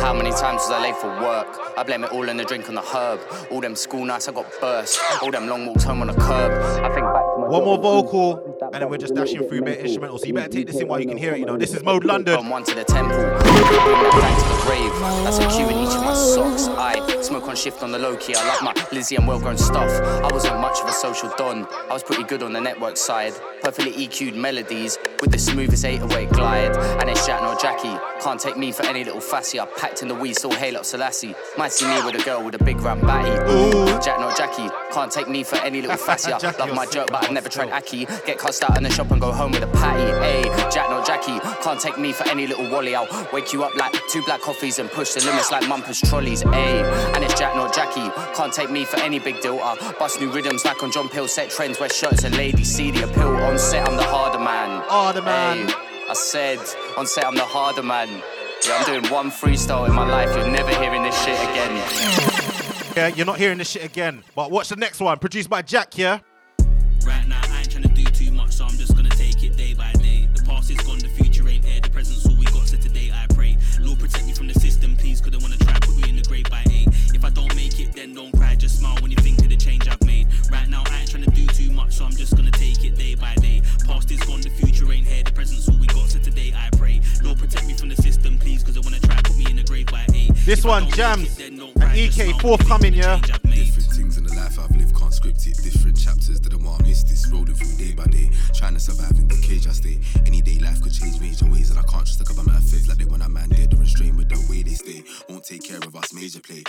Speaker 16: How many times was I late for work? I blame it all in the drink and the herb. All them school nights I got burst. All them long walks home on the curb. I think back to my
Speaker 2: One more vocal, and then we're just dashing through bare instrumental. So you better take this in while you can hear it, you know. This is Mode London.
Speaker 16: From one to the temple. Back to the rave. That's a cue in each of my socks. I smoke on shift on the low key. I love my Lizzie and well grown stuff. I wasn't much of a social don. I was pretty good on the network side. Perfectly EQ'd melodies with the smoothest 808 glide. And it's Jack nor Jackie. Can't take me for any little fassy. I packed in the weed, still hail up Selassie. Might see me with a girl with a big round batty. Ooh, Jack nor Jackie. Can't take me for any little fassy. I love my jerk, but I've never tried ackee. Get cussed out in the shop and go home with a patty. Ayy, Jack nor Jackie. Can't take me for any little wally. I'll wake you up like two black coffees and push the limits like mumpers trolleys. Ayy, and it's Jack nor Jackie. Can't take me for any big deal. I bust new rhythms like on John Peel. Set trends, wear shirts and ladies see the appeal. On set, I'm the harder man.
Speaker 2: Harder man.
Speaker 16: Ayy, I said, on set, I'm the harder man. Yeah, I'm doing one freestyle in my life. You're never hearing this shit again.
Speaker 2: Yeah, you're not hearing this shit again. But watch the next one, produced by Jack, yeah?
Speaker 19: Right now, I ain't tryna do too much, so I'm just gonna take it day by day. The past is gone, the future ain't here. The present's all we got, so today I pray. Lord, protect me from the system, please, cause they wanna try put me in the grave by eight. If I don't make it, then don't cry, just smile when you think of the change I've made. Right now, I ain't tryna do too much, so I'm just gonna take it day by day. Past is gone, the future ain't here. The present's all
Speaker 2: This one, Jammz, and EK forthcoming, yeah?
Speaker 11: Different things in the life I've lived, can't script it. Different chapters want to miss this. Day by day, trying to survive in the cage I stay. Any day life could change major ways, and I can't just my like they want a man dead or restrained with the way they stay. Won't take care of us, major play.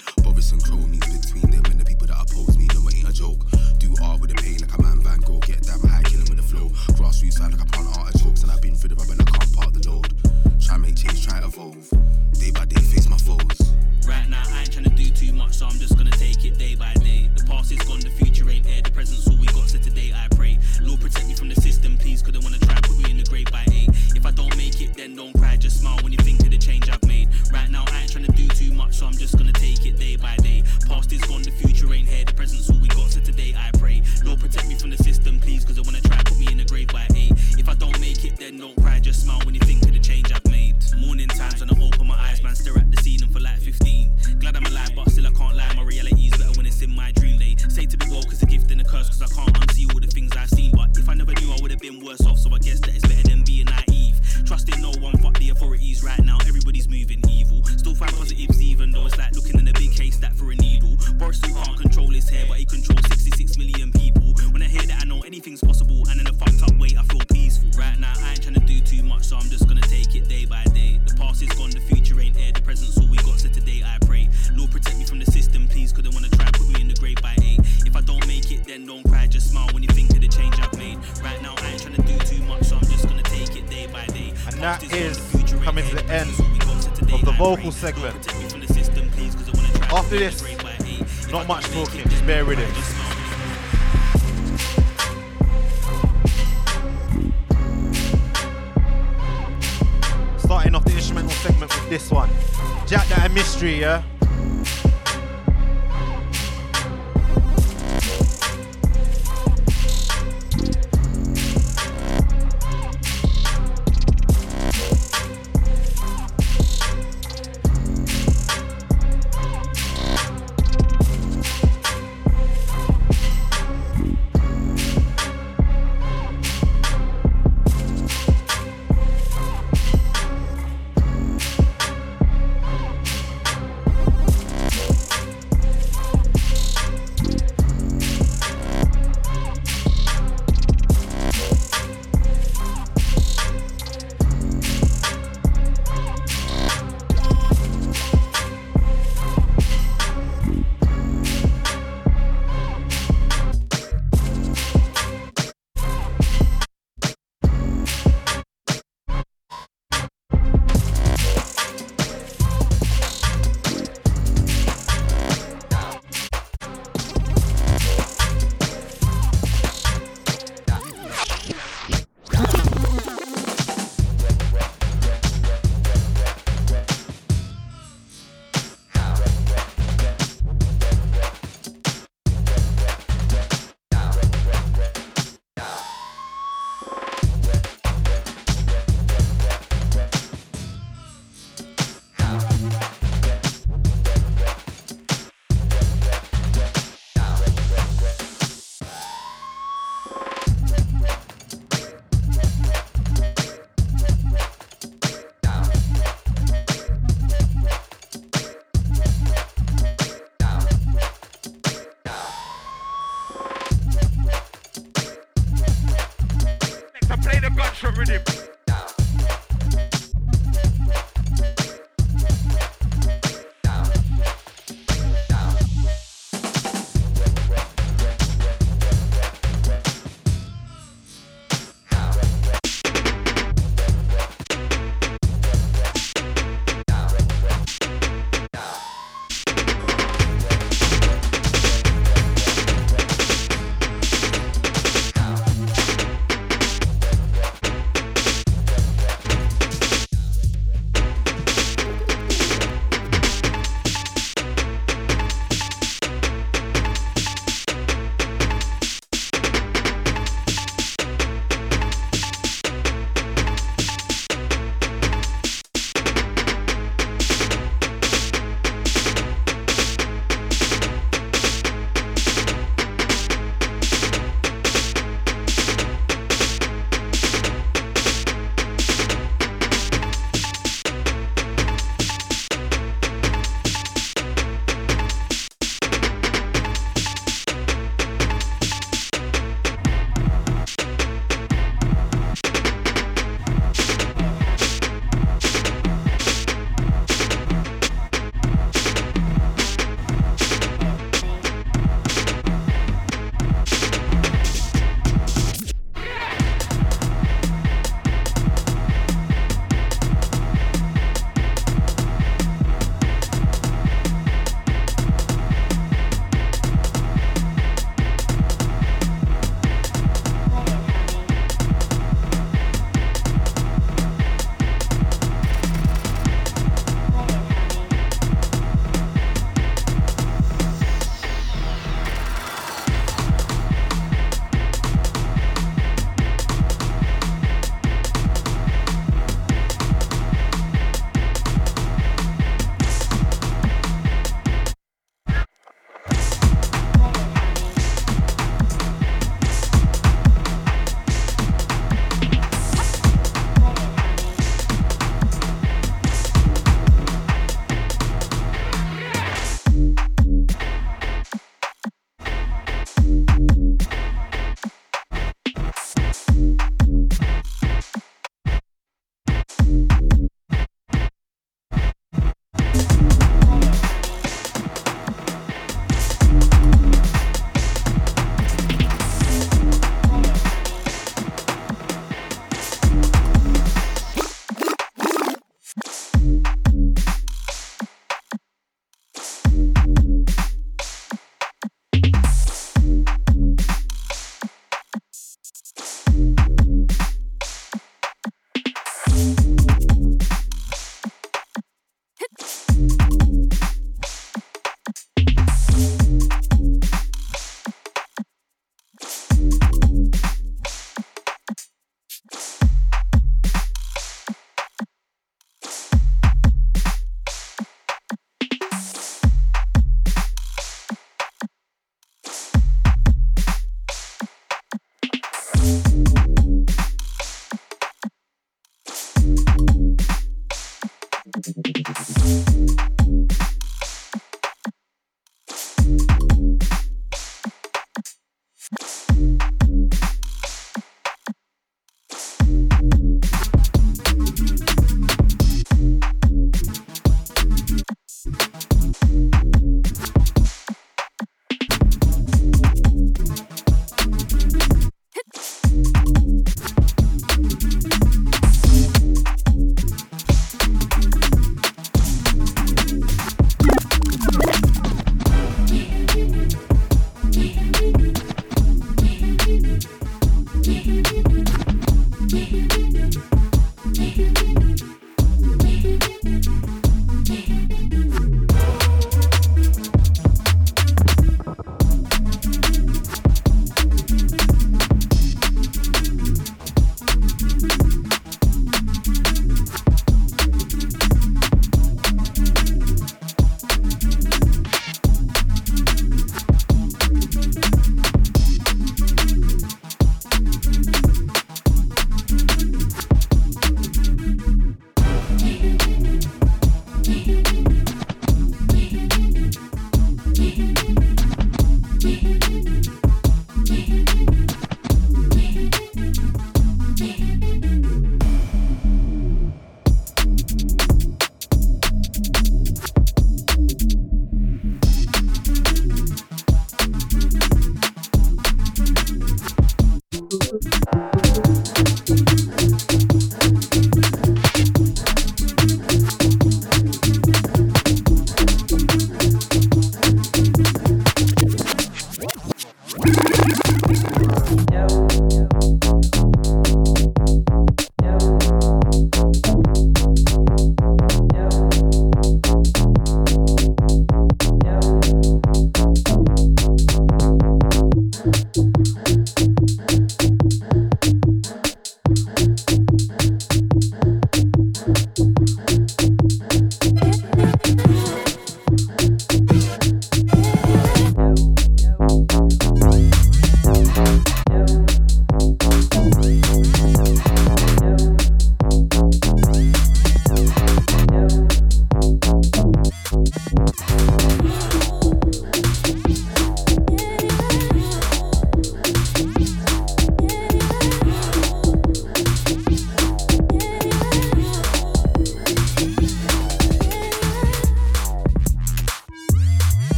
Speaker 11: A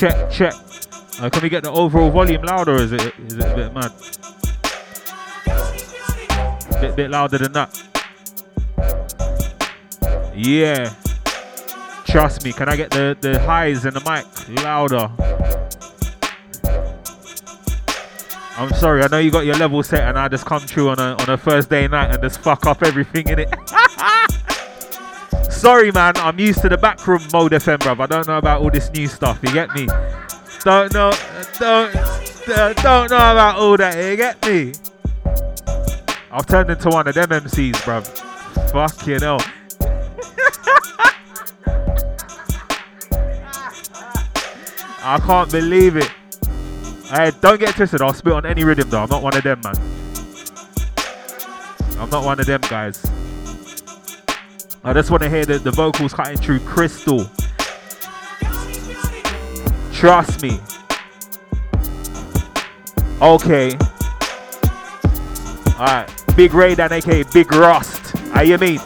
Speaker 17: check, check. Uh, can we get the overall volume louder? Is it is it a bit mad? Bit bit louder than that. Yeah. Trust me. Can I get the the highs in the mic louder? I'm sorry. I know you got your level set, and I just come through on a on a Thursday night and just fuck up everything in it. Sorry, man. I'm used to the backroom mode FM, bruv. I don't know about all this new stuff. You get me? Don't know. Don't. Don't know about all that. You get me? I've turned into one of them MCs, bruv. Fuck you know. I can't believe it. Hey, don't get twisted. I'll spit on any rhythm though. I'm not one of them, man. I'm not one of them guys. I just want to hear the, the vocals cutting through crystal. Trust me. Okay. Alright. Big Ray Dan, aka Big Rust. How you mean?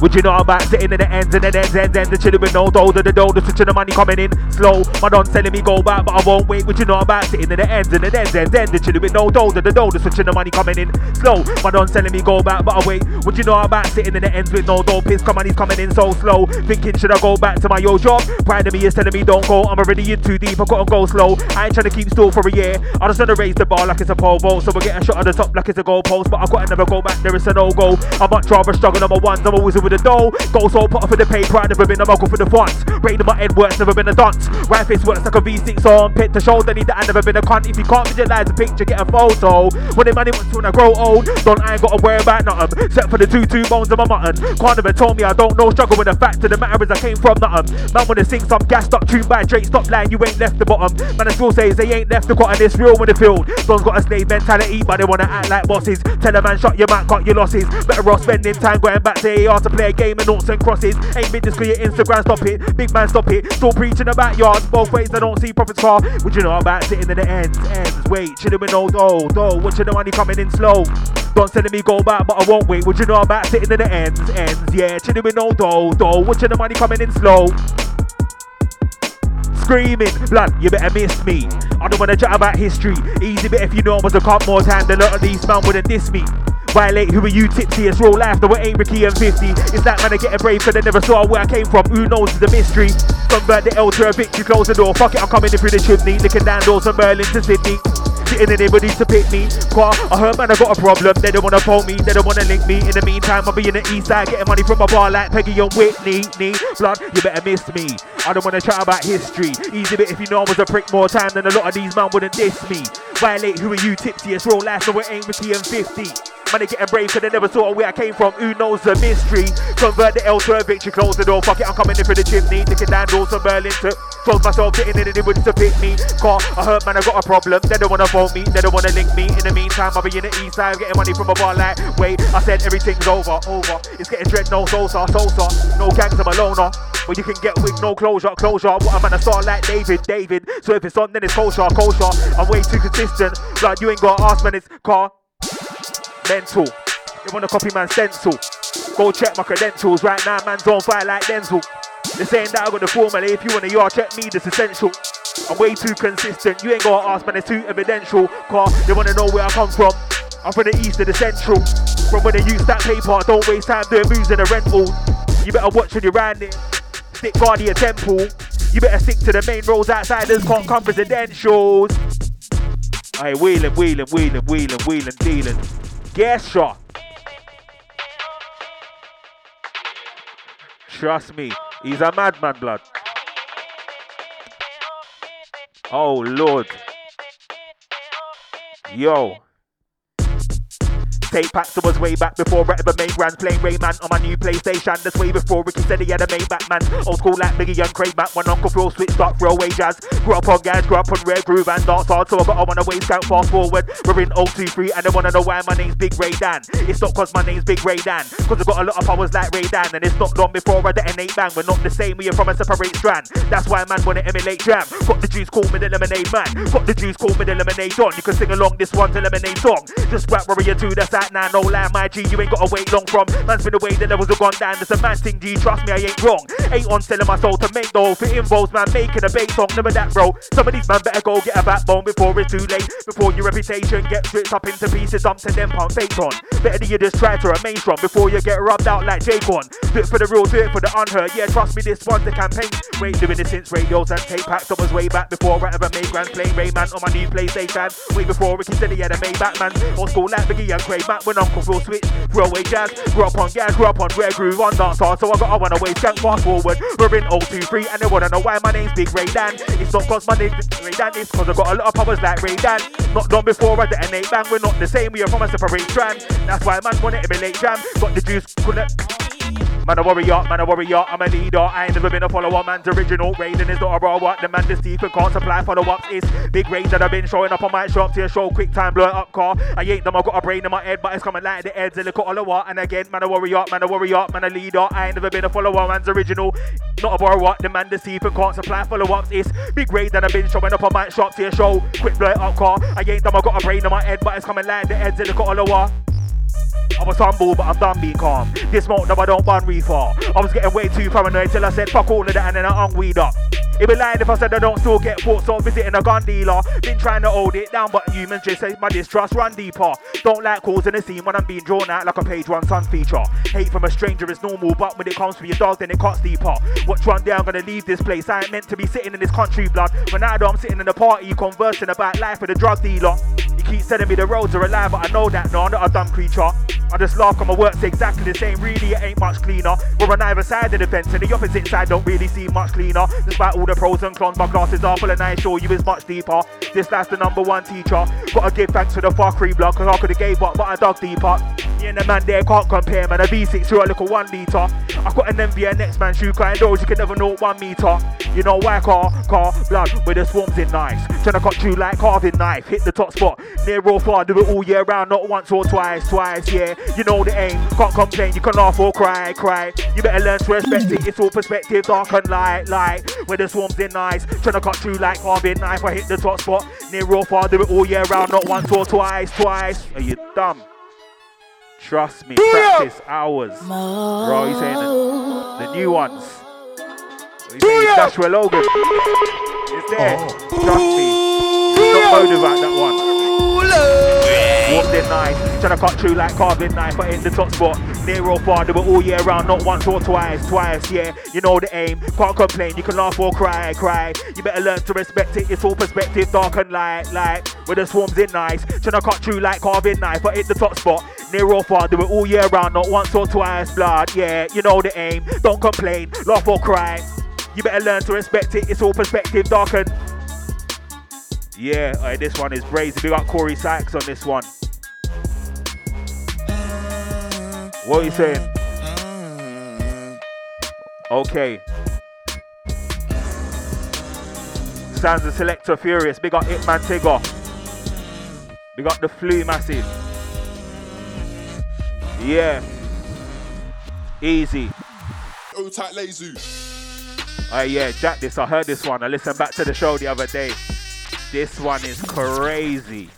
Speaker 17: Would you know about sitting in the ends and the ends, ends, ends, the chilling with no dough, the dough, the switching the money coming in slow. My done telling me go back, but I won't wait. Would you know about sitting in the ends and the ends, ends, ends, the chilling with no dough, the dough, the switching the money coming in slow. My done telling me go back, but I wait. Would you know about sitting in the ends with no dough, piss, come money's coming in so slow. Thinking should I go back to my old job? Pride of me is telling me don't go. I'm already in too deep, I gotta go slow. I ain't trying to keep still for a year. I just wanna raise the bar like it's a pole vault, so we get a shot at the top like it's a goal post. But I gotta never go back, there is a no go. I much rather struggle number ones, I'm a wizard with a dough. Go so pot for the paper, I never been a muggle for the fonts. Brain of my head works, never been a dunce. Right face works like a V6 on pit to shoulder, need that I never been a cunt. If you can't visualize a picture, get a photo. When the money wants when I grow old, don't I ain't gotta worry about nothing. Except for the two two bones of my mutton. Can't tell me I don't know struggle with the fact of the matter is I came from nothing. Man wanna sing some gassed up tune by Drake, stop lying, you ain't left the bottom. Man I still says they ain't left the cotton, it's real in the field. Don's got a slave mentality, but they wanna act like bosses. Tell a man shut your mouth, cut your losses. Better off spending time going back to AR to play a game of noughts and crosses. Ain't this clear Instagram, stop it. Big man, stop it. Still preaching about yards, both ways I don't see profits far. Would you know about sitting in the ends, ends? Wait, chilling with no dough, dough. Watching the money coming in slow. Don't telling me go back, but I won't wait. Would you know about sitting in the ends, ends? Yeah, chilling with no dough, dough. Watching the money coming in slow. Screaming, blood, you better miss me. I don't wanna chat about history. Easy bit if you know I was a cop more time a lot of these man wouldn't diss me. Violate, who are you tipsy? It's real life, though it ain't Ricky and 50. It's that man I get a brave, cause they never saw where I came from. Who knows the mystery? Convert the L to a victory, close the door. Fuck it, I'm coming in through the chimney. Licking down doors from Berlin to Sydney. Sitting in anybody to pick me. Car, I heard man I got a problem. They don't wanna phone me, they don't wanna link me. In the meantime, I'll be in the east side getting money from a bar like Peggy and Whitney. Knee, blood, you better miss me. I don't wanna chat about history. Easy bit if you know I was a prick more time than a lot of these man wouldn't diss me. Violate, who are you tipsy? It's real life, so it ain't Ricky and 50. Man, they getting brave cause they never saw where I came from. Who knows the mystery? Convert the L to a victory, close the door. Fuck it, I'm coming in through the chimney. Licking down doors from Berlin to close myself, getting in anybody to pick me. Car, I heard man, I got a problem. They don't wanna phone me, they don't wanna link me. In the meantime, I'll be in the east side getting money from a bar like, wait, I said everything's over, over. It's getting dread, no Sosa, Sosa. No gangs, I'm a loner. But you can get with no closure, closure. What I'm gonna start like David, David. So if it's on, then it's kosher, kosher. I'm way too consistent. Like you ain't got ask, man, it's car. Mental. You wanna copy man stencil? Go check my credentials right now, man's on fire like Denzel. They're saying that I got the formula. If you wanna yard check me, this essential. I'm way too consistent. You ain't gotta ask, man, it's too evidential. Car, they wanna know where I come from. I'm from the east to the central. From when they use that paper, don't waste time doing moves in the rental. You better watch when you're round it. Stick guardian temple. You better stick to the main roads. Outsiders can't come presidentials. Hey, wheeling, wheeling, wheeling, wheeling, wheeling, dealing. Shot. Trust me, he's a madman, blood. Oh, Lord. Yo. Tape packs. Was way back before I ever made grand playing Rayman on my new PlayStation. That's way before Ricky said he had a main Batman. Old school like Biggie and Craig. When Uncle Phil switched up throwaway jazz. Grew up on gas, grew up on rare groove and dance hard. So I got on a waist count fast forward. We're in 023 and they wanna know why my name's Big Ray Dan. It's not cause my name's Big Ray Dan. Cause I got a lot of powers like Raiden. And it's not long before I detonate bang. We're not the same, we are from a separate strand. That's why man wanna emulate jam. Got the juice, call me the lemonade man. Got the juice, call me the lemonade on. You can sing along this one's a lemonade song. Just rap warrior two, that's that now. No lie, my G, you ain't gotta wait long from. Man's been away, the levels have gone down. There's a man thing, G, trust me, I ain't wrong. Ain't on selling my soul to make though. It involves man making a bait song, never that bro. Some of these man better go get a backbone before it's too late. Before your reputation gets ripped up into pieces, dumped and then pound faked on. Better than you just try to remain strong before you get rubbed out like Jaycon. Do it for the real, do it for the unheard. Yeah, trust me, this one's the campaign. Wait, doing this since radios and tape packs. I was way back before I ever made grand playing Rayman on my new PlayStation. Way before Ricky he had a made Batman. Old school like Biggie and Craig Mack when Uncle Phil switch. Throwaway jazz, grew up on gas, grew up on rare groove on dance hard. So I got I wanna wait, skank fast forward. We're in 023 and they wanna know why my name's Big Ray Dan. It's not cause my name's Ray Dan, it's cause I got a lot of powers like Raiden. Not done before I detonate bang, we're not the same, we are from a separate strand. That's why man wanna emulate jam. Got the juice, couldn't Man a warrior, man a warrior, I'm a leader. I ain't never been a follower, man's original. Raiden is not a raw what the man deep and can't supply follow ups. It's big raids that I've been showing up on my shop to show quick time, blow it up car. I ain't them, I got a brain in my head, but it's coming like the heads look at all what. And again, man a warrior, man a warrior, man a leader. I ain't never been a follower, man's original. Not a borrower, the man deep and can't supply follow ups. It's big raids that I've been showing up on my shop to show quick blow it up car. I ain't them, I got a brain in my head, but it's coming like the heads look at all what. I was humble, but I'm done being calm. This smoke, no, I don't burn reefer. I was getting way too paranoid till I said fuck all of that and then I hung weed up. It'd be lying if I said I don't still get caught, so I'm visiting a gun dealer. Been trying to hold it down, but humans just say my distrust run deeper. Don't like causing a scene when I'm being drawn out like a page one sun feature. Hate from a stranger is normal, but when it comes to your dog, then it cuts deeper. Watch one day I'm gonna leave this place. I ain't meant to be sitting in this country, blood. When I know I'm sitting in a party conversing about life with a drug dealer. Keep telling me the roads are alive, but I know that no, I'm not a dumb creature. I just laugh on my work's exactly the same, really it ain't much cleaner. We're on either side of the fence and the opposite side don't really seem much cleaner. Despite all the pros and cons, my glasses are full and I assure you is much deeper. This life's the number one teacher. Gotta give thanks for the fuckery blood, cause I could've gave up, but I dug deeper. Me and the man there can't compare, man. A V6 to a little one litre. I got an envy MV next man shoe crying doors, you can never know one meter. You know why car, car, blood, with the swarms in knives. Tryna cut you like carving knife, hit the top spot. Near or far, do it all year round, not once or twice, twice, yeah. You know the aim, can't complain, you can laugh or cry, cry. You better learn to respect it, it's all perspective, dark and light, light. Where the swarms in knives, tryna cut you like carving knife, I hit the top spot. Near or far, do it all year round, not once or twice, twice. Are you dumb? Trust me, practice hours. Bro, he's saying the, the new ones. He's saying Joshua Logan. It's there. Trust me. Motive about that one. Walked in nice, tryna cut through like carving knife, but in the top spot. Near or far, they were all year round, not once or twice, twice, yeah. You know the aim, can't complain, you can laugh or cry, cry. You better learn to respect it, it's all perspective, dark and light, light. Where the swarms in nice, tryna cut through like carving knife, but in the top spot. Near or far, they were all year round, not once or twice, blood, yeah. You know the aim, don't complain, laugh or cry. You better learn to respect it, it's all perspective, dark and yeah, alright, this one is brazy. We got Corey Sykes on this one. What are you saying? Okay. Sounds the selector furious. Big up Hitman Tiga. Big up the flu massive. Yeah. Easy.
Speaker 20: Oh, tight lazy.
Speaker 17: Oh yeah, Jack this. I heard this one. I listened back to the show the other day. This one is crazy.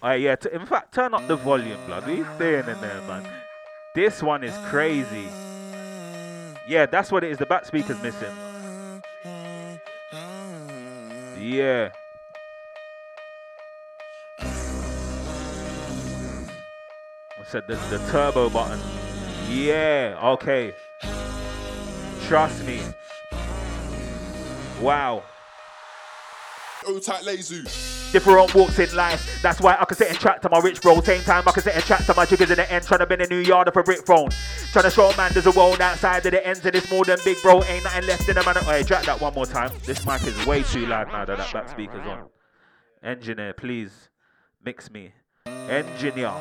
Speaker 17: Oh yeah, t- in fact, turn up the volume, blood. What are you in there, man? This one is crazy. Yeah, that's what it is. The back speaker's missing. Yeah. I said the, the turbo button. Yeah, okay. Trust me. Wow.
Speaker 20: Tight lazy.
Speaker 17: Different walks in life. That's why I can sit and chat to my rich bro. Same time I can sit and chat to my jiggers in the end. Trying to bend a new yard of a brick phone. Trying to show man there's a world outside of the ends of this more than big bro. Ain't nothing left in the man. Hey, track that one more time. This mic is way too loud now that that back speaker's on. Engineer, please mix me. Engineer.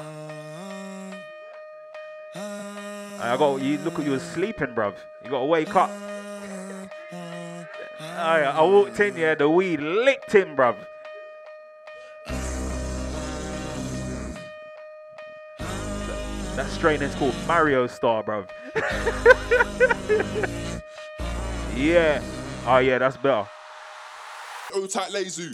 Speaker 17: I got you. Look at you sleeping, bruv. You gotta wake up. I, I walked in, yeah, the weed licked him, bruv. That strain is called Mario Star, bruv. yeah. Oh yeah, that's better.
Speaker 20: O tight lazy.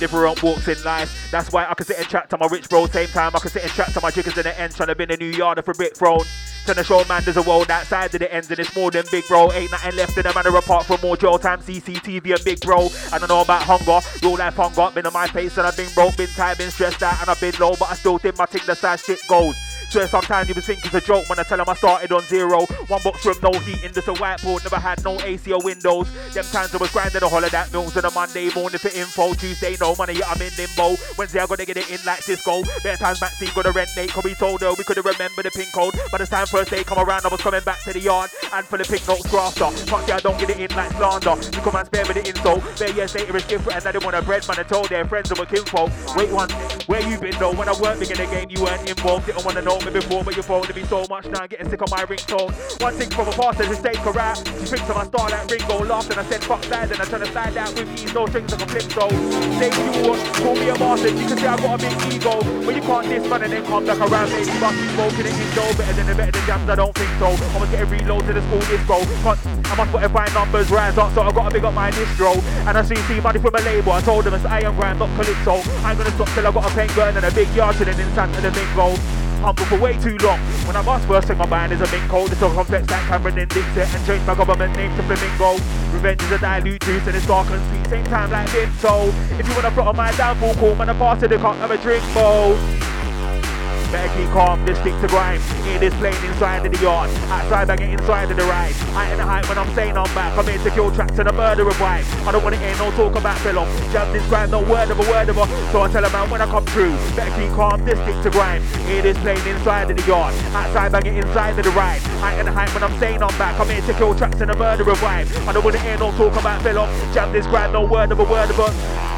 Speaker 17: Different walks in life. That's why I can sit and chat to my rich bro. Same time I can sit and chat to my jiggers in the end. Trying to be in a new yard for brick throne. Trying to show man there's a world outside of the ends and it's more than big bro. Ain't nothing left in the manner apart from more jail time, CCTV and big bro. I don't know about hunger, real life hunger. Been on my face and I've been broke, been tired, been stressed out and I've been low, but I still think my thing the side shit goes. Swear sometimes you was think it's a joke when I tell them I started on zero. One box room, no heating, just a whiteboard, never had no AC or windows. Them times I was grinding a whole of that mills on a Monday morning for info. Tuesday, no money, I'm in limbo. Wednesday, I gotta get it in like Cisco. Better times, Maxine, gotta rent Nate, cause we told her we couldn't remember the pin code. By the time first day come around, I was coming back to the yard. And for the pink notes grafter. Fuck yeah, I don't get it in like slander. You come and spare me the info. Their years later is different, and I didn't want a bread man. I told their friends of a kinfolk. Wait one, where you been though? When I weren't in the game, you weren't involved. Didn't wanna know me before, but phone to be so much now. I'm Getting sick of my ringtone. One thing from a past is a stay correct. She thinks of my star like Ringo. Laughed and I said fuck that, and I try to slide out with ease. No strings like a flip so. Say you want, call me a master. You can say I got a big ego, but you can't diss man and then come back around. Baby, must be smoking it in dough. Better than the better than Jammz. I don't think so. I must get a reload to the school disco. Can't, I must Spotify numbers rise up, so I gotta big up my distro. And I see see money from a label. I told them it's I am grand, not calypso. I ain't gonna stop till I got a paint gun and a big yard chilling in Santa Domingo humble for way too long. When I asked first thing my mind is a mink cold. It's so complex like Cameron and Dixit and changed my government name to Flamingo. Revenge is a dilute juice and it's dark and sweet, same time like Vimto. If you wanna plot on my downfall, call man, pass it, I can't have a drink, bowl. Better keep calm, this stick to grind. It is playing inside of the yard. Outside banging inside of the ride. I in the height when I'm saying I'm back. I'm here to kill tracks and a murder of wife. I don't wanna hear no talk about fill off. Jam this grind, no word of a word of a. So I tell a man when I come through. Better keep calm, this stick to grind. It is playing inside of the yard. Outside banging inside of the ride. I in the height when I'm saying I'm back. I'm here to kill tracks and a murder of wife. I don't wanna hear no talk about fill off. Jam this grind, no word of a word of a.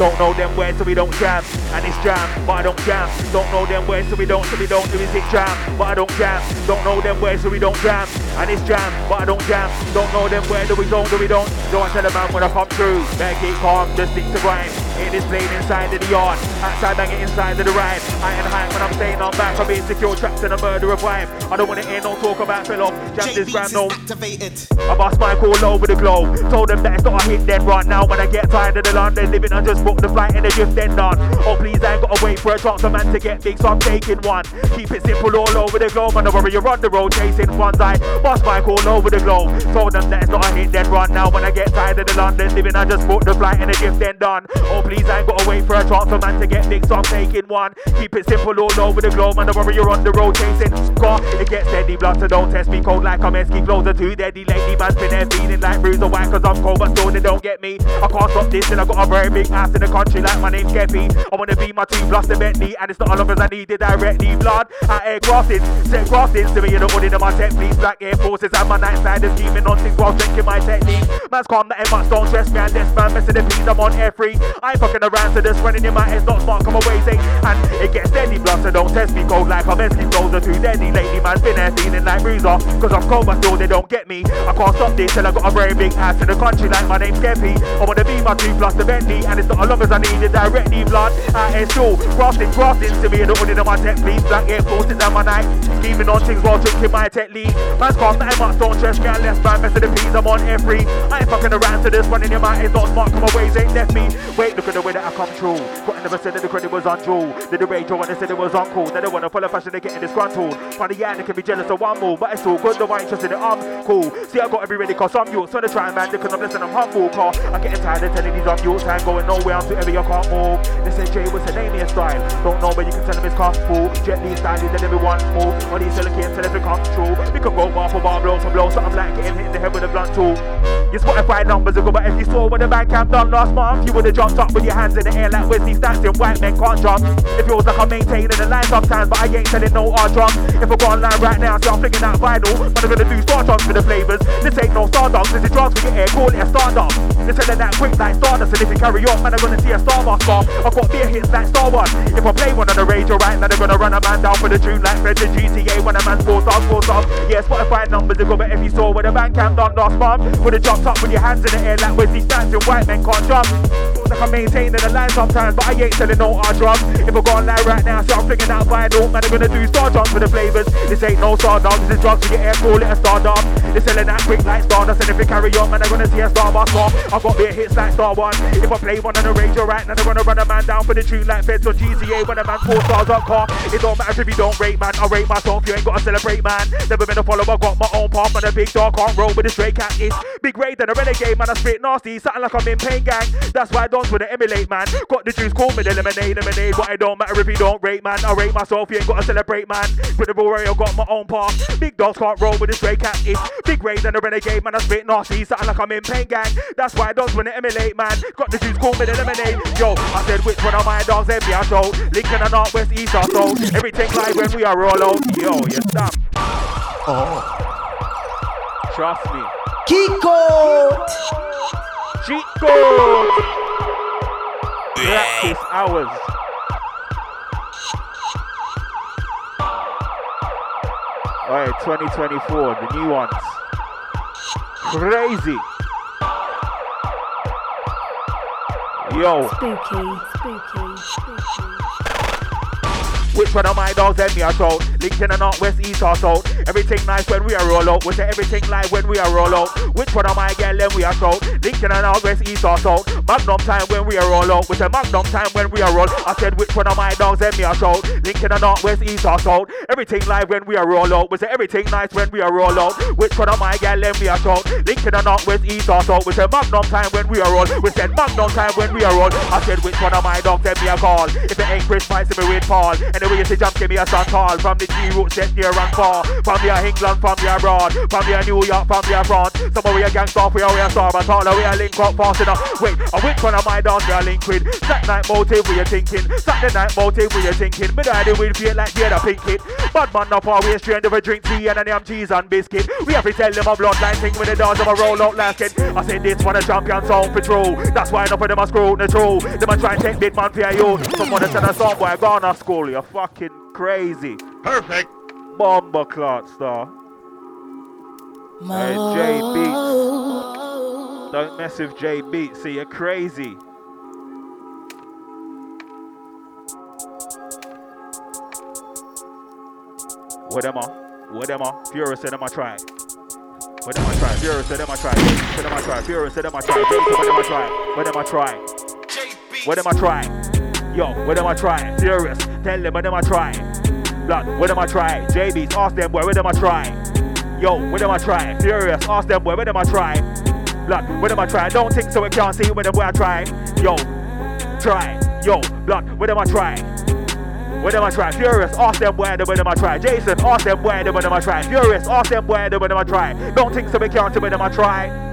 Speaker 17: Don't know them where so we don't jam. And it's jam, but I don't jam. Don't know them where so we don't, so we don't do is it jam, but I don't jam. Don't know them where so we don't jam. And it's jam, but I don't jam. Don't know them where do we don't, do we don't. Don't tell a man when I come through. Better keep calm, just stick to grind. It is playing inside of the yard. Outside banging inside of the ride. I ain't high when I'm saying I'm back. I'm being secure traps and a murder of wife. I don't wanna hear no talk about fill off. Jam this grand no. I bust mic all over the globe. Told them that it's not a hit then right now. When I get tired of the London living, I just book the flight and the just then done. Oh please, I ain't gotta wait for a chance for man to get big, so I'm taking one. Keep it simple all over the globe. Don't worry, you're on the road chasing funds. I bust mic all over the globe. Told them that it's not a hit then run now. When I get tired of the London living, I just book the flight and the just then done. Oh please, I ain't gotta wait for a chance for man to get big, so I'm taking one. Keep it simple all over the globe. Don't worry, you're on the road chasing. Car, it gets steady blood, so don't test me cold like I'm esky. Flows are too deadly lately. Man's been there feeling like bruiser white, cause I'm cold, but still they don't get me. I can't stop this, and I got a very big ass in the country like my name's Kepi. I wanna be my two plus the Bentley, and it's not as long as I need it directly. Blood, at air crossing, set crossings to me in the hoodie of my tech please. Black Air Forces and my nightsiders scheming on things while drinking my technique. Man's calm, that much, don't stress me, and this man messing the peas, I'm on air free. I ain't fucking around, so just running in my head's not smart, come away, say, and it gets steady, blood, so don't test me cold like I'm esky. Flows are too deadly lately, man's been there feeling like bruiser, cause I'm cold, but still they don't get me. I can't stop this till I got a very big ass in the country like my name's Kepi. I wanna be my two plus the Bentley, and it's not as long as I need it directly, blood. Out here still, grafting, grafting to me in the hoodie of my tech please. Black Air Forces and my night, scheming on things while drinking my tech lead. Man's calm, that ain't much, don't stress me, and less man, messing the peas, I'm on every. I ain't fucking around to this, running in my head, not smart, come away, ain't left me. Wait, look at the way that I come true. But I never said that the credit was untrue. Did the when they said it was uncool. They don't wanna follow fashion, they getting disgruntled. Funny, yeah, they can be jealous of one move, but it's all good, the one interested in it, I'm cool. See, I gotta be ready, cause I'm youths, so they try and man, because I'm listening, I'm humble, car. I'm getting tired of telling these I'm I ain't going nowhere, I'm too heavy, I can't move. They say Jay was a name in style. Don't know, but you can tell them it's comfortable. Jet Li style, then everyone move. All these silicon till if it comes true. We can go bar for bar, blow for blow, so I'm like getting hit in the head with a blunt tool. Your Spotify numbers are good, but if you saw what the Bandcamp done last month, you would've jumped up with your hands in the air like Wesley in white men can't jump. It feels like I'm maintaining the line sometimes, but I ain't telling no hard drum. If I go online right now, see I'm flinging that vinyl, but I'm gonna do star drums for the flavors. This ain't no star dogs, this is drugs for your air, call it a stardust. They're selling that quick like Stardust, and if you carry on, man, Gonna see a Star Wars bar. I've got beer hits like Star Wars. If I play one on the radio right now, they're gonna run a man down for the tune like Fred and GTA when a man's four stars, four stars. Yeah, Spotify numbers, they go, but if you saw where the Bandcamp done last month, would have jumped up with your hands in the air like Wesley Snipes and white men can't jump. Feels like I'm maintaining the line sometimes, but I ain't selling no hard drugs. If I go online right now, see I'm flinging that vinyl, man, I'm gonna do star drums for the flavors. This ain't no star dog, this is drugs for your air, call it a star dog. They're selling that quick like Stardust, and if you carry on, man, I'm gonna see a Star Wars bar. I've got beer hits like Star One. If I play one on the radio right now, they're gonna run a man down for the tune like Feds or GTA when a man four stars up car. It don't matter if you don't rate, man. I rate myself, you ain't gotta celebrate, man. Never been a follower, got my own path, man. A big dog can't roll with a straight cat. It's big raid and a renegade, man. I spit nasty, something like I'm in pain gang. That's why I don't wanna emulate, man. Got the juice, call me the lemonade, lemonade. But it don't matter if you don't rate, man. I rate myself, you ain't gotta celebrate, man. With the warrior, got my own path. Big dogs can't roll with a straight cat. It's big raid and a renegade, man. I spit nasty, something like I'm in pain gang. That's why I don't wanna emulate, man. Got the juice, call me the lemonade. Yo, I said which one of my dogs every I show. Lincoln and North West East or so. Everything live when we are roll out. Yo, you stop. Oh. Trust me.
Speaker 8: Kiko!
Speaker 17: Cheat code! Practice hours. Alright, 2024, the new ones. Crazy. Yo.
Speaker 21: Spooky, spooky, spooky.
Speaker 17: Which one of my dogs send me a shout? Lincoln and North West East or South. Everything nice when we are roll out. We say everything live when we are roll out. Which one of my girl then we are shout? Lincoln and North West East or South. Magnum time when we are roll out. We say Magnum time when we are roll. I said which one of my dogs send me a shout? Lincoln and North West East or South. Everything live when we are roll out. We say everything nice when we are roll out. Which one of my girl then we are shout? Lincoln and North West East or South. We say Magnum time when we are roll. We said Magnum time when we are roll. I said which one of my dogs send me a call? If it ain't Chris, might see me with Paul. Anyway, you say jump, give me a sun tall. From the G root set near and far. From the England, from the abroad. From the New York, from the France. Some of we are gangsta, we are are star, but all of we are link up fast enough. Wait, and which one of my dogs we are linked with? Saturday night motive, we are thinking. Saturday night motive, we are thinking. Me daddy will feel like the pink kid. Bad man up way, straight over drink tea and an yam cheese and biscuit. We have to tell them a bloodline thing with the dogs of a roll out last kid. I said this one a champion sound true. That's why enough of them are screwed the true. Them a try and take big man for your youth. Someone that said a song boy gone to school. You're fucking crazy.
Speaker 20: Perfect.
Speaker 17: Bomber clot star. Hey, J Beats. Don't mess with J Beats. See, you're crazy. What am I? What am I? Furious said them I try. What am I try? Furious said them I try. Said them I try. Furious said them I try. Jason, what am I try? What am I try? What am I try? Yo, what am I try? Furious, tell them what am I try? Blood, what am I try? JB's, ask them boy, what am I try? Yo, what am I try? Furious, ask them boy, what am I try? Blood, what am I try? Don't think so, we can't see when boy I try. Yo, try. Yo, blood, what am I try? What am I try? Furious, ask them where the when am I try? Jason, ask them where the when am I try? Furious, ask them where the when am I try? Don't think so, we can't see when them I try.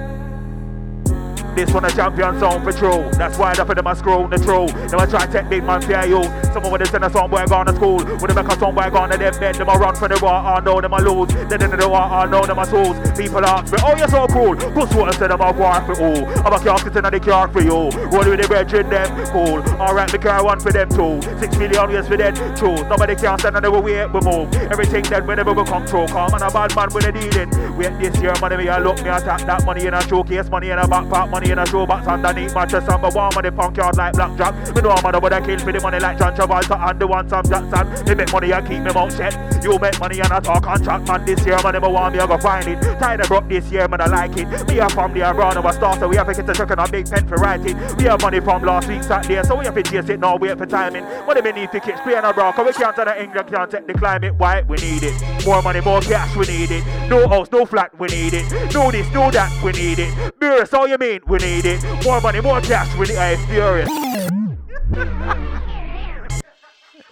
Speaker 17: This one a champion song for true. That's why the for them a the true. Them a try to take big man for you. Someone with a send a song boy gone to school. When they make a song boy gone to them bed, them a run for the war. Oh I know them a lose. Then in the war, I oh know them a lose. People ask me, oh you're so cool. Puss I said them a war for all. I'm a casket and the car for you. Roll with the brethren them cool. Alright, the car one for them too. Six million years for them too. Nobody can stand on the way we move. Everything that whenever we come through. Come on a bad man with a dealing. Wait this year money me a look me attack that money in a showcase. Money in a backpack. Money in a showbox underneath my chest. I'm a warm on the punk yard like blackjack. Me know I'm a double kill for the money like John Travolta and the one Sam Jackson. Me make money and keep me mouth shut. You make money and I talk contract man this year. Man, never want me, I go find it. Tired of broke this year, man, I like it. Me a from the around a star, so we have to get a check on a big pen for writing. We have money from last week Saturday, so we have to chase it now, wait for timing. Money we need tickets, play on a rock, we can't turn England, can't take the climate white, we need it. More money, more cash, we need it. No house, no flat, we need it. No this, no that, we need it. Burris, all you mean, we need it. More money, more cash, we need. Hey, furious.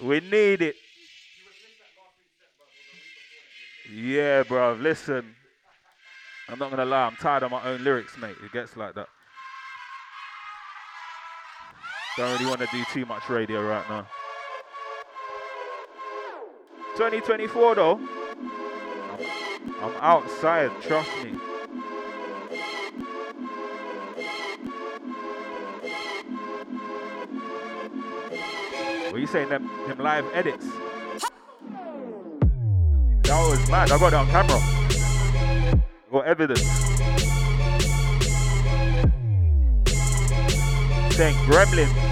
Speaker 17: we need it. Yeah, bro. Listen, I'm not gonna lie. I'm tired of my own lyrics, mate. It gets like that. Don't really want to do too much radio right now. 2024 though. I'm outside, trust me. You saying, them, them live edits? That was mad. I got it on camera. Got evidence. Saying gremlin.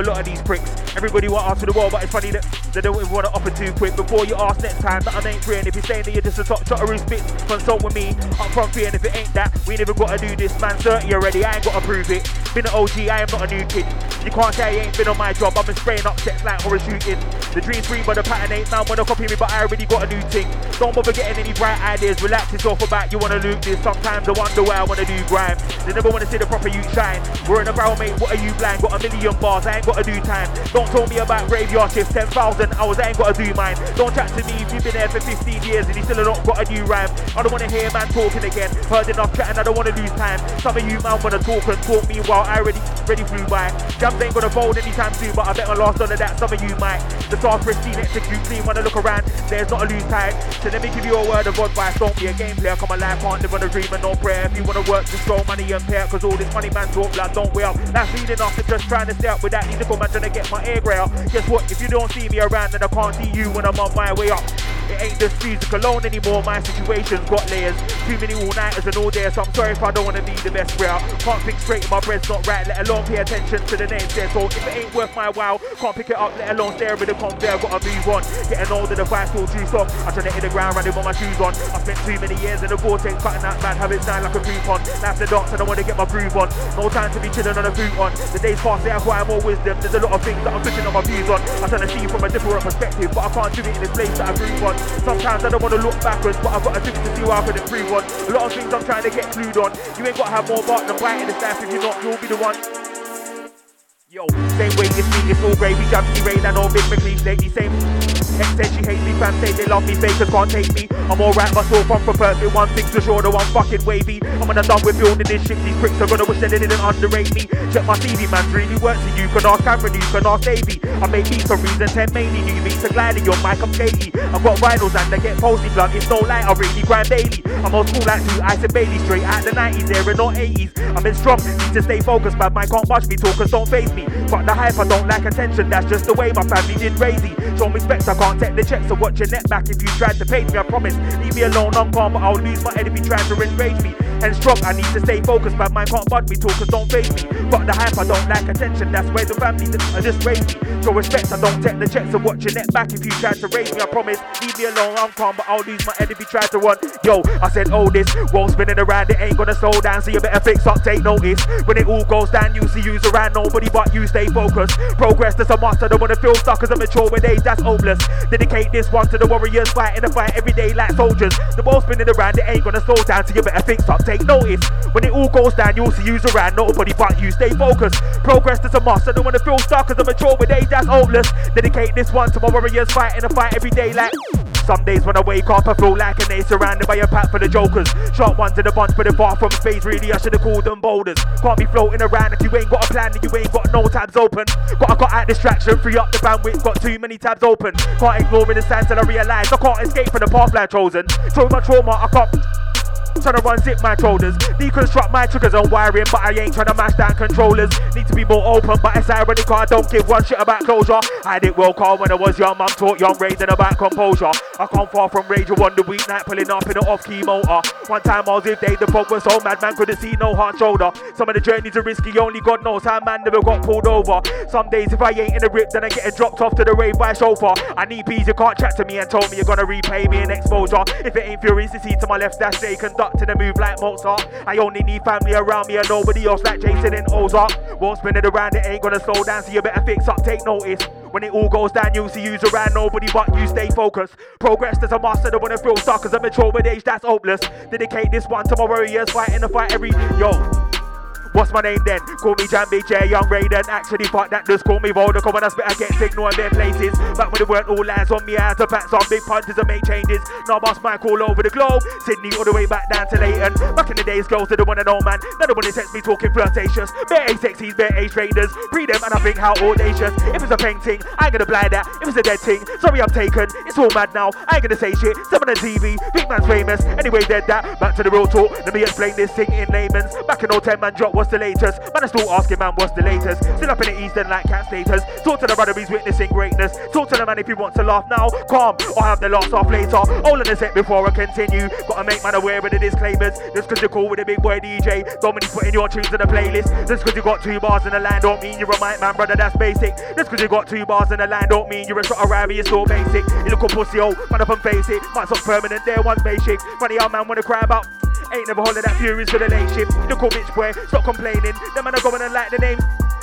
Speaker 17: A lot of these pricks. Everybody want answer the world, but it's funny that they don't even want to offer too quick. Before you ask next time, that I ain't free. And if you're saying that you're just a top shotter who spits, consult with me. Up front free, and if it ain't that, we ain't even got to do this. Man, 30 already, I ain't got to prove it. Been an OG, I am not a new kid. Can't say I ain't been on my job. I've been spraying up sets like horror shooting. The dream's free, but the pattern ain't. Man, wanna copy me, but I already got a new thing. Don't bother getting any bright ideas. Relax yourself about you wanna loop this. Sometimes I wonder why I wanna do grime. They never wanna see the proper you shine. We're in a barrel, mate. What are you blind? Got a million bars. I ain't gotta do time. Don't tell me about graveyard shifts. 10,000 hours. I ain't gotta do mine. Don't chat to me if you've been there for 15 years and you still not got a new rhyme. I don't wanna hear man talking again. Heard enough chatting. I don't wanna lose time. Some of you man wanna talk and talk me while I already ready flew by. Jammz ain't gonna fold anytime soon, but I bet my last of that some of you might. The stars pristine, execute clean I look around. There's not a loose tide. So let me give you a word of advice. Don't be a game player. Come alive, can't live on a dream and no prayer. If you wanna work, just throw money and pay Cause all this money man talk blood don't up. That's leading off to just trying to stay up with that lyrical man trying to get my air grey out. Guess what? If you don't see me around, then I can't see you when I'm on my way up. It ain't just music alone anymore, my situation's got layers. Too many all-nighters and all day, so I'm sorry if I don't wanna be the best route. Can't think straight, if my bread's not right, let alone pay attention to the names there. So if it ain't worth my while, can't pick it up, let alone stare with the conveyor, gotta move on. Getting older, the vibe still true song. I'm trying to hit the ground running with my shoes on. I spent too many years in the vortex, cutting that bad habits down like a coupon. Life's the dance and I wanna get my groove on. No time to be chilling on a boot on. The days pass, they acquire more wisdom. There's a lot of things that I'm switching on my views on. I'm trying to see from a different perspective, but I can't do it in this place that I grew on. Sometimes I don't wanna look backwards, but I've got a it to see how I can improve on. A lot of things I'm trying to get clued on. You ain't gotta have more bark than bite in this life. If you're not, you'll be the one. Yo, same way you me, it's all grey. We jump me rain and all big McLean lately. Same ex said she hates me, fam say they love me, fakers can't take me. I'm alright, my soul from for perfect. One thing's for sure, the one fucking wavy. I'm gonna done with building this shit. These pricks are gonna wish that they didn't underrate me. Check my CV, man, really works for you. Can ask Cameron, you can ask Davey. I make beats for reasons, 10 mainly new beats. A gliding on mic, I'm shady. I've got vinyls and they get posty plug. It's no light, I really grind daily. I'm old school like two Ice and Bailey, straight out the 90s, there and not 80s. I've been strong, need to stay focused, but mine can't watch me. Talkers don't face me. Fuck the hype, I don't like attention. That's just the way my family did raise me. Show me respect, I can't take the checks. So watch your net back if you tried to pay me. I promise. Leave me alone, I'm calm, but I'll lose my head if you try to enrage me. And strong. I need to stay focused, but mine can't bud me. Talkers don't face me. Got the hype, I don't like attention. That's where the family I just raised me. Show respect, I don't take the checks and watch your neck back if you try to raise me. I promise, leave me alone. I'm calm, but I'll lose my head if you try to run. Yo, I said, oh, this world spinning around, it ain't gonna slow down, so you better fix up, take notice. When it all goes down, you see you's around nobody but you stay focused. Progress, that's a must. I don't wanna feel stuck I'm mature with age, that's hopeless. Dedicate this one to the warriors fighting the fight every day like soldiers. The world spinning around, it ain't gonna slow down, so you better fix up, take notice. When it all goes down, you'll see you's around nobody but you stay focused. Progress, that's a must. I don't wanna feel stuck as I'm mature with age, that's hopeless. Dedicate this one to my warriors fighting a fight every day like. Some days when I wake up, I feel like an ace surrounded by a pack for the jokers. Shot ones in a bunch, but they're far from space. Really, I should have called them boulders. Can't be floating around if you ain't got a plan and you ain't got no tabs open. Got I got out distraction, free up the bandwidth, got too many tabs open. Can't ignore the sands till I realise I can't escape from the path I've chosen. So much trauma, I can't. Trying to run zip my shoulders, deconstruct my triggers and wiring, but I ain't trying to mash down controllers. Need to be more open, but it's ironic I don't give one shit about closure. I did well call when I was young, mum taught young Raiden about composure. I come far from rage one the weeknight, pulling up in an off key motor. One time I was with Dave, the fog was so mad, man couldn't see no hard shoulder. Some of the journeys are risky, only God knows how man never got pulled over. Some days if I ain't in the rip, then I get dropped off to the rave by chauffeur. I need peas, you can't chat to me and told me you're gonna repay me in exposure. If it ain't furious to see to my left, that's Conducting a move like Mozart. I only need family around me and nobody else like Jason and Ozark. Won't spin it around, it ain't gonna slow down, so you better fix up, take notice. When it all goes down, you'll see you's around nobody but you stay focused. Progress there's a master, don't wanna feel stuck as a mature with age, that's hopeless. Dedicate this one to my warriors, fighting the fight every yo. What's my name then? Call me Jambi J, Young Raiden. Actually, fuck that, just call me Volder. Come on, I spit, I get in their places. Back when it weren't all lies on me, I had to pack some big punches and make changes. Now I boss mic all over the globe. Sydney all the way back down to Leyton. Back in the days, girls didn't want to know, man. None of when they text me talking flirtatious. Bare A sexies, bare A traders. Pre them and I think how audacious. If it's a painting, I ain't gonna blind that. If it's a dead thing, sorry I'm taken. It's all mad now. I ain't gonna say shit. Someone on TV, big man's famous. Anyway, dead that. Back to the real talk. Let me explain this thing in layman's. Back in 010, man, drop what's the latest. Man, I still asking, man, what's the latest? Still up in the eastern like cat status. Talk to the brother, he's witnessing greatness. Talk to the man if he wants to laugh now. Calm, or have the last off later. All in the set before I continue. Gotta make man aware of the disclaimers. Just cause you're cool with a big boy DJ. Dominic putting your tunes in the playlist. Just cause you got two bars in the line don't mean you're a mic man, brother, that's basic. Just cause you got two bars in the line don't mean you're a shot Ravi, you're still basic. You look a pussy, oh, man up and face it. Might sound permanent, there one's basic. Funny how man wanna cry about. Ain't never holding that furious for the late shift. Look all bitch boy, stop complaining. Them man are going and like the name.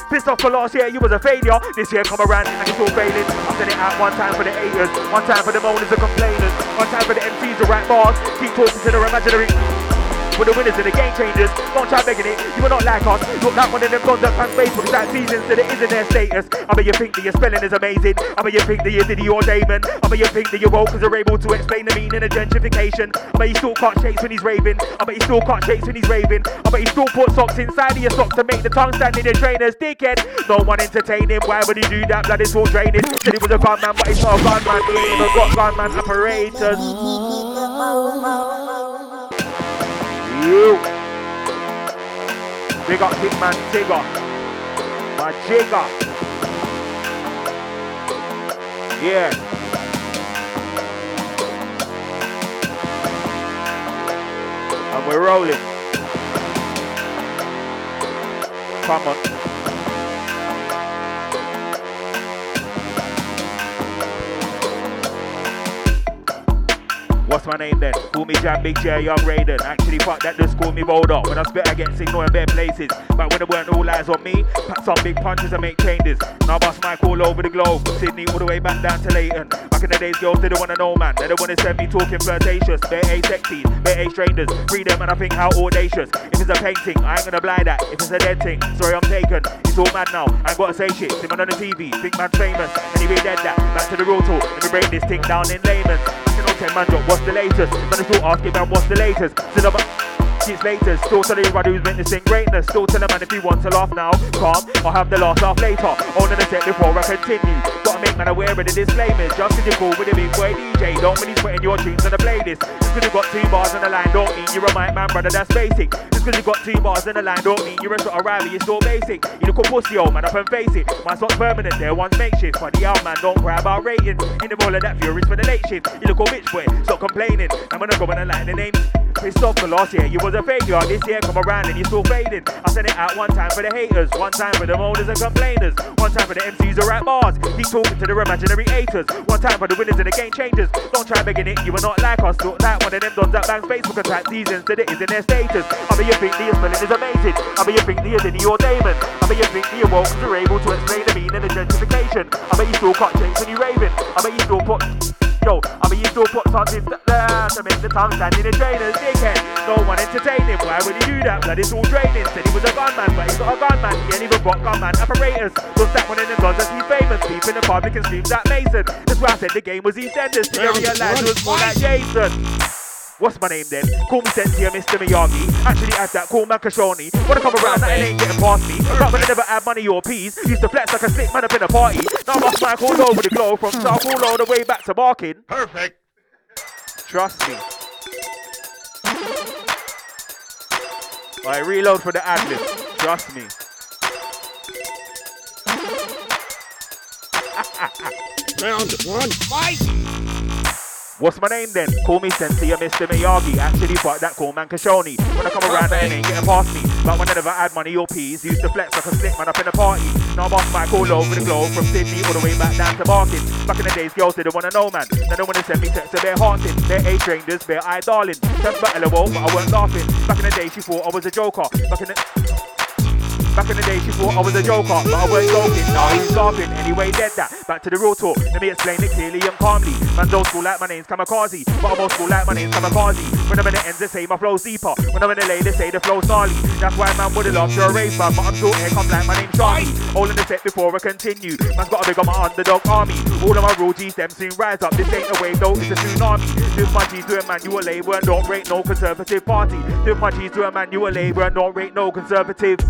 Speaker 17: Pissed off for last year, you was a failure. This year come around and you're still failing. I'm sending out one time for the haters, one time for the moaners and complainers, one time for the MCs who write bars. Keep talking to their imaginary. We're the winners and the game changers. Don't try begging it, you will not like us. Look like one of them guns that pan Facebook. Like seasons that it is in their status. I bet you think that your spelling is amazing. I bet you think that you're Diddy or Damon. I bet you think that you're woke because they're able to explain the meaning of gentrification. I bet you still can't shakes when he's raving. I bet you still can't shakes when he's raving. I bet you still put socks inside of your socks to make the tongue stand in your trainers. Dickhead, no one entertaining. Why would he do that? Blood is all draining. Said he was a gunman, but he's not a gunman. He ain't even got gunman apparatus. You. Big up Hitman Tiga. My jigger. Yeah. And we're rolling. Come on. What's my name then? Call me Jam Big J, Young Raiden. Actually, fuck that, just call me Rolled Up. When I spit, I get signal in bare places. But when it weren't all eyes on me, pack some big punches and make changes. Now bust mic all over the globe. Sydney all the way back down to Leyton. Back in the days, girls didn't wanna know, man. They don't wanna send me talking flirtatious. Bare A sexies, bare A strangers. Freedom and I think how audacious. If it's a painting, I ain't gonna blind that. If it's a dead thing, sorry I'm taken. It's all mad now. I ain't gotta say shit. See man on the TV, think man's famous. Anyway, dead that. Back to the real talk. Let me break this thing down in layman. Ten man drop, what's the latest? Man, is all asking man, what's the latest? Still it's latest. Still telling everybody who's witnessing greatness. Still telling man if he wants to laugh now, calm. I'll have the last laugh later. On the set before I continue. Gotta make man aware of the disclaimers. Just cause you're cool with a big boy DJ, don't mean he's putting your tunes on the playlist. Just cause you got two bars on the line, don't mean you're a mic man, brother. That's basic. Just cause you got two bars on the line, don't mean you're a sort of Riley. You're still basic. You look a pussy, old man, up and face it. My song's permanent, there one's makeshift. Funny how man don't cry about ratings. In the role of that furious for the late shift. You look a bitch boy, stop complaining. I'm gonna go and like the names. Pissed off the last year, you was a failure. This year come around and you're still fading. I send it out one time for the haters, one time for the moaners and complainers, one time for the MCs who rap bars. Keep talking to the imaginary haters, one time for the winners and the game changers. Don't try begging it, you are not like us. Look like one of them dons that bangs Facebook attack seasons to the is in their status. I mean, you think the spelling is amazing. I mean, you think the Diddy or Damon. I mean, you think the awoke are able to explain the meaning of the gentrification. I bet you still cut checks when you raving. I bet you still put Yo, I mean, you still put something there to make the tongue stand in the trainers, dickhead. No one entertaining, why would he do that? Blood is all draining. Said he was a gunman, but he's not a gunman. He ain't even got gunman apparatus. Just that one in the guns that he's famous. Deep in the public and screams that Mason. That's why I said the game was EastEnders. You realize it was more like Jason. What's my name then? Call me Sensei, Mr. Miyagi. Actually, have that call man Kashoni. Wanna come around, that ain't getting past me. But when I never had money or peas, used to flex like a slick man up in a party. Now my mic all over the globe, from South all all the way back to Barking.
Speaker 22: Perfect.
Speaker 17: Trust me. I reload for the ad lib. Trust me.
Speaker 22: Round one, fight!
Speaker 17: What's my name then? Call me Sensei or Mr. Miyagi. Actually, fuck that cool man Kashoni. When I come around, that ain't getting past me. But when I never had money or peas, used to flex like a slick man up in a party. Now I'm off mic all over the globe, from Sydney all the way back down to Barking. Back in the days, girls didn't wanna know, man. They don't wanna send me texts, so they're haunting. They're A strangers, they're I darling. That's but LOL, but I weren't laughing. Back in the day, she thought I was a joker. Back in the Back in the day, she thought I was a joker, but I weren't joking. Now he's laughing. Anyway, dead that. Back to the real talk. Let me explain it clearly and calmly. Man's old school like my name's Kamikaze, but I'm old school like my name's Kamikaze. When I'm in the ends, they say my flow's deeper. When I'm in the lane, they say the flow's gnarly. That's why man would have loved to a rave man, but I'm still here, come like my name's Charlie. All in the set before I continue. Man's got a big on my underdog army. All of my real G's, them soon rise up. This ain't a wave though, it's a tsunami. This my G's to a manual labor and don't rate no conservative party. This my G's to a manual labor and don't rate no conservative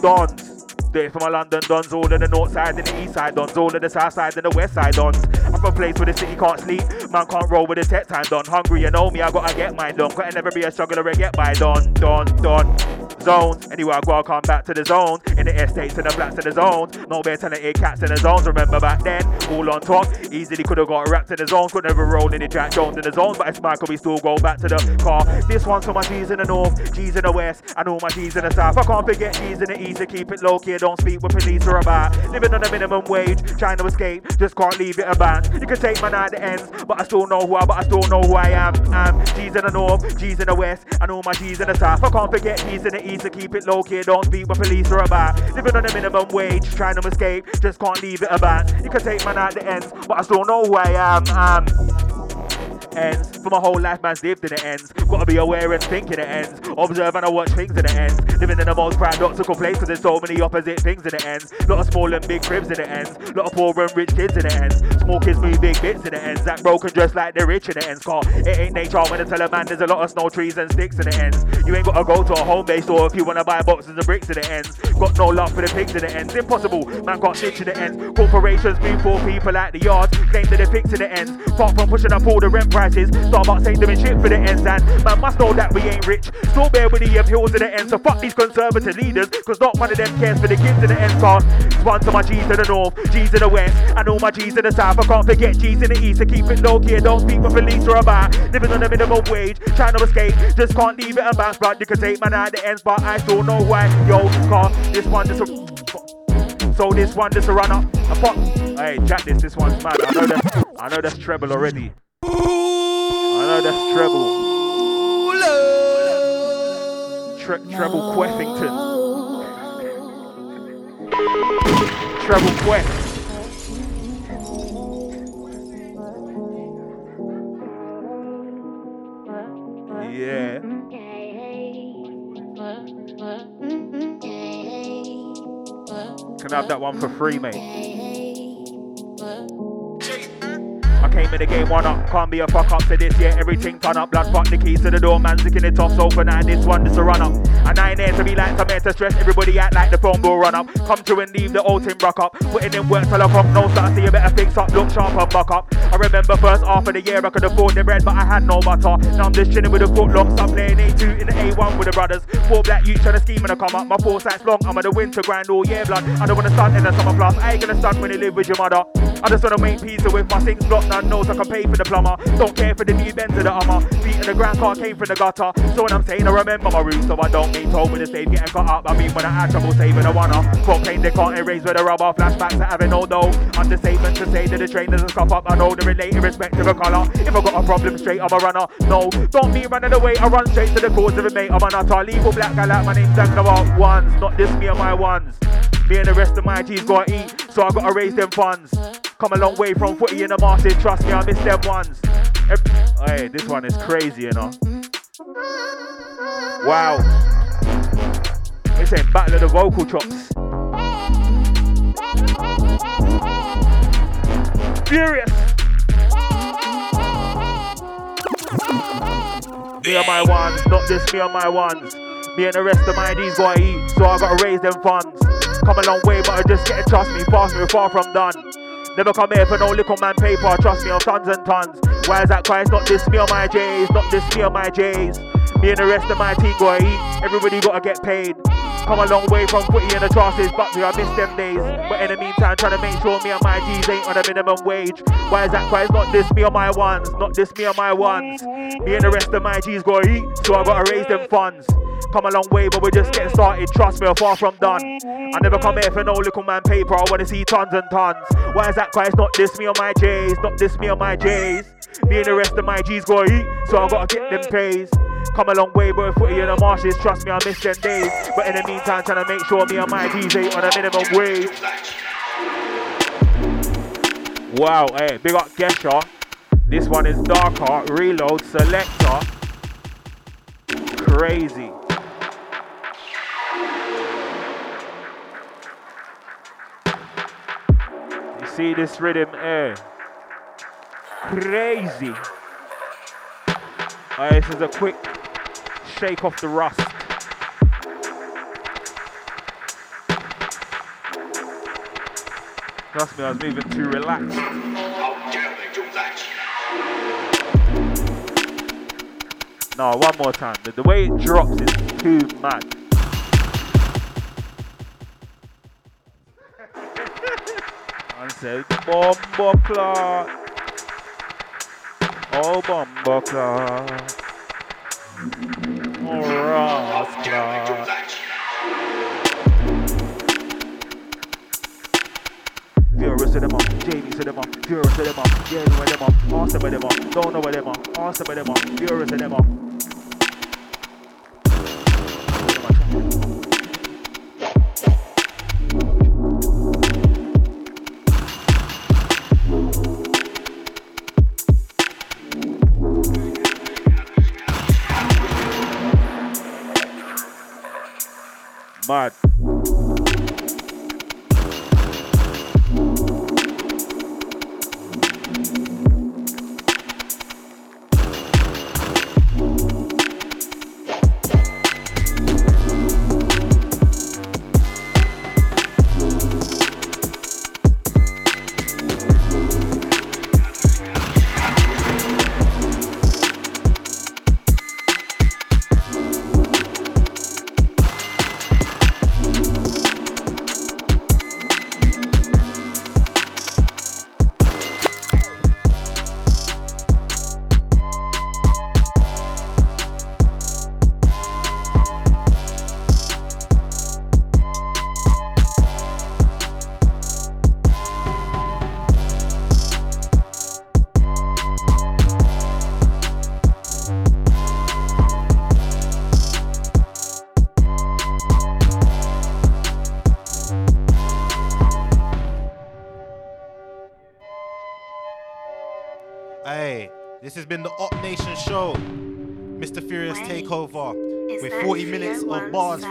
Speaker 17: dons. It for my London dons, all of the north side and the east side dons, all of the south side and the west side dons. I'm from a place where the city can't sleep, man can't roll with the tech time done. Hungry, you know me, I gotta get mine done. Gotta never be a struggler and get by done, done, done. Zones, anywhere I go, I come back to the zone. In the estates and the flats in the zones. No better talented cats in the zones. Remember back then, all on top. Easily could have got wrapped in the zones. Could never roll in the Jack Jones in the zones. But it's Michael, we still go back to the car. This one's for my G's in the north, G's in the west, and all my G's in the south. I can't forget G's in the east to keep it low key. Don't speak with police or about. Living on a minimum wage, trying to escape, just can't leave it about. You can take my night the ends, but I still know who I, but I still know who I am. I'm G's in the north, G's in the west, and all my G's in the south. I can't forget G's in the east to keep it low. Don't speak with police or about. Living on a minimum wage, trying to escape, just can't leave it about. You can take my night the ends, but I still know who I am. I'm ends. For my whole life, man's lived in the ends. Gotta be aware and think in the ends. Observe and I watch things in the ends. Living in the most paradoxical place, cause there's so many opposite things in the ends. Lot of small and big cribs in the ends. Lot of poor and rich kids in the ends. Small kids move big bits in the ends. That broken dress like they're rich in the ends. Car, it ain't nature when I tell a man there's a lot of snow trees and sticks in the ends. You ain't gotta go to a home base store if you wanna buy boxes of bricks in the ends. Got no love for the pigs in the ends. Impossible, man got stitch in the ends. Corporations bring poor people at the yards. Claim that they're fixed in the ends. Far from pushing up all the rent prices. Starbucks ain't doing shit for the ends and man must know that we ain't rich. Still bear with the um, hills in the end, So fuck these conservative leaders, cause not one of them cares for the kids in the end, Cause one to my G's in the north, G's in the west, and all my G's in the south. I can't forget G's in the east so keep it low key. Don't speak with police or about living on the minimum wage, trying to escape. Just can't leave it and bounce blood. You can take man out the ends, but I still know why. Yo, cause this one just a so this one just a run up. A pop. Hey, chat this. This one's mad. I know that. I know that's treble already. Know that's treble. Tre- treble Queffington. Treble Quest. Yeah. Can I have that one for free, mate? In the game one up, can't be a fuck up to this, yeah, everything turn up, blood fuck the keys to the door, man, sticking it off, so for now this one just a run up. And I ain't here to be like, I'm here to stress, everybody act like the phone will run up. Come to and leave the old team rock up, putting in work till I come, no start, see you better fix up, look sharp and buck up. I remember first half of the year I could afford the bread, but I had no butter. Now I'm just chilling with the foot long, stop playing A2 in the A1 with the brothers. Four black youths trying to scheme and I come up, my four sights long, I'm at the winter grind all year, blood. I don't wanna stunt in the summer plus, I ain't gonna stunt when you live with your mother. I just wanna make pizza with my things blocked, none knows I can pay for the plumber. Don't care for the new bends of the armor. Feet in the ground, car came from the gutter. So when I'm saying I remember my roots, so I don't mean told with the stage getting cut up. I mean when I had trouble saving a off. Cocaine they can't erase with a rubber. Flashbacks to having no dough. Understatement to say that the trainers and scuff up. I know the relate irrespective of colour. If I got a problem straight, I'm a runner. No, don't mean running away. I run straight to the cause of it, mate. I'm an utter legal black guy like my name's Angler Ones. Not this me and my ones. Me and the rest of my G's gotta eat, so I gotta raise them funds. Come a long way from footy in the market, trust me, I miss them ones. Hey, this one is crazy, you know. Wow. This ain't battle of the vocal chops. Furious. Me and my ones, not just me and my ones. Me and the rest of my D's gotta eat, so I gotta raise them funds. Come a long way, but I just get it, trust me, fast me, far from done. Never come here for no little man paper, trust me, on tons and tons. Why is that Christ? Not this me or my J's, not this me or my J's. Me and the rest of my team gotta eat, everybody gotta get paid. Come a long way from footy in the chances, but I miss them days. But in the meantime, trying to make sure me and my G's ain't on a minimum wage. Why is that Christ? Not this me or my ones, not this me or my ones. Me and the rest of my G's gotta eat, so I gotta raise them funds. Come a long way, but we're just getting started. Trust me, we're far from done. I never come here for no little man paper. I wanna see tons and tons. Why is that Christ? Not this me or my J's, not this me or my J's. Me and the rest of my G's gotta eat, so I gotta get them pays. Come a long way, but footy in the marshes. Trust me, I miss them days. But in the meantime, trying to make sure me and my ain't on a minimum wage. Wow, hey, big up Gesha. This one is darker. Reload selector. Crazy. You see this rhythm, eh? Crazy. Alright, this is a quick shake off the rust. Trust me, I was moving too relaxed. No, one more time. The, the way it drops is too mad. I said, Bombo Clark. Oh, Bombo Clark. Furious to them up, Jamie to them up, furious to them up, yeah, where them up, awesome with them up, don't know where them up, awesome with them up, furious to them up.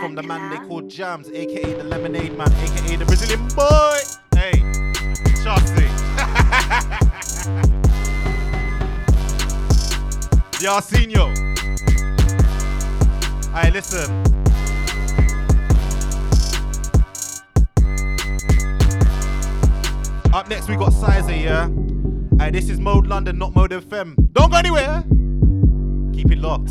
Speaker 2: From the man they call Jammz, aka the Lemonade Man, aka the Brazilian boy. Hey, Chelsea. Yarcinho. Hey, listen. Up next, we got Sizer, yeah? Hey, this is Mode London, not Mode FM. Don't go anywhere. Keep it locked.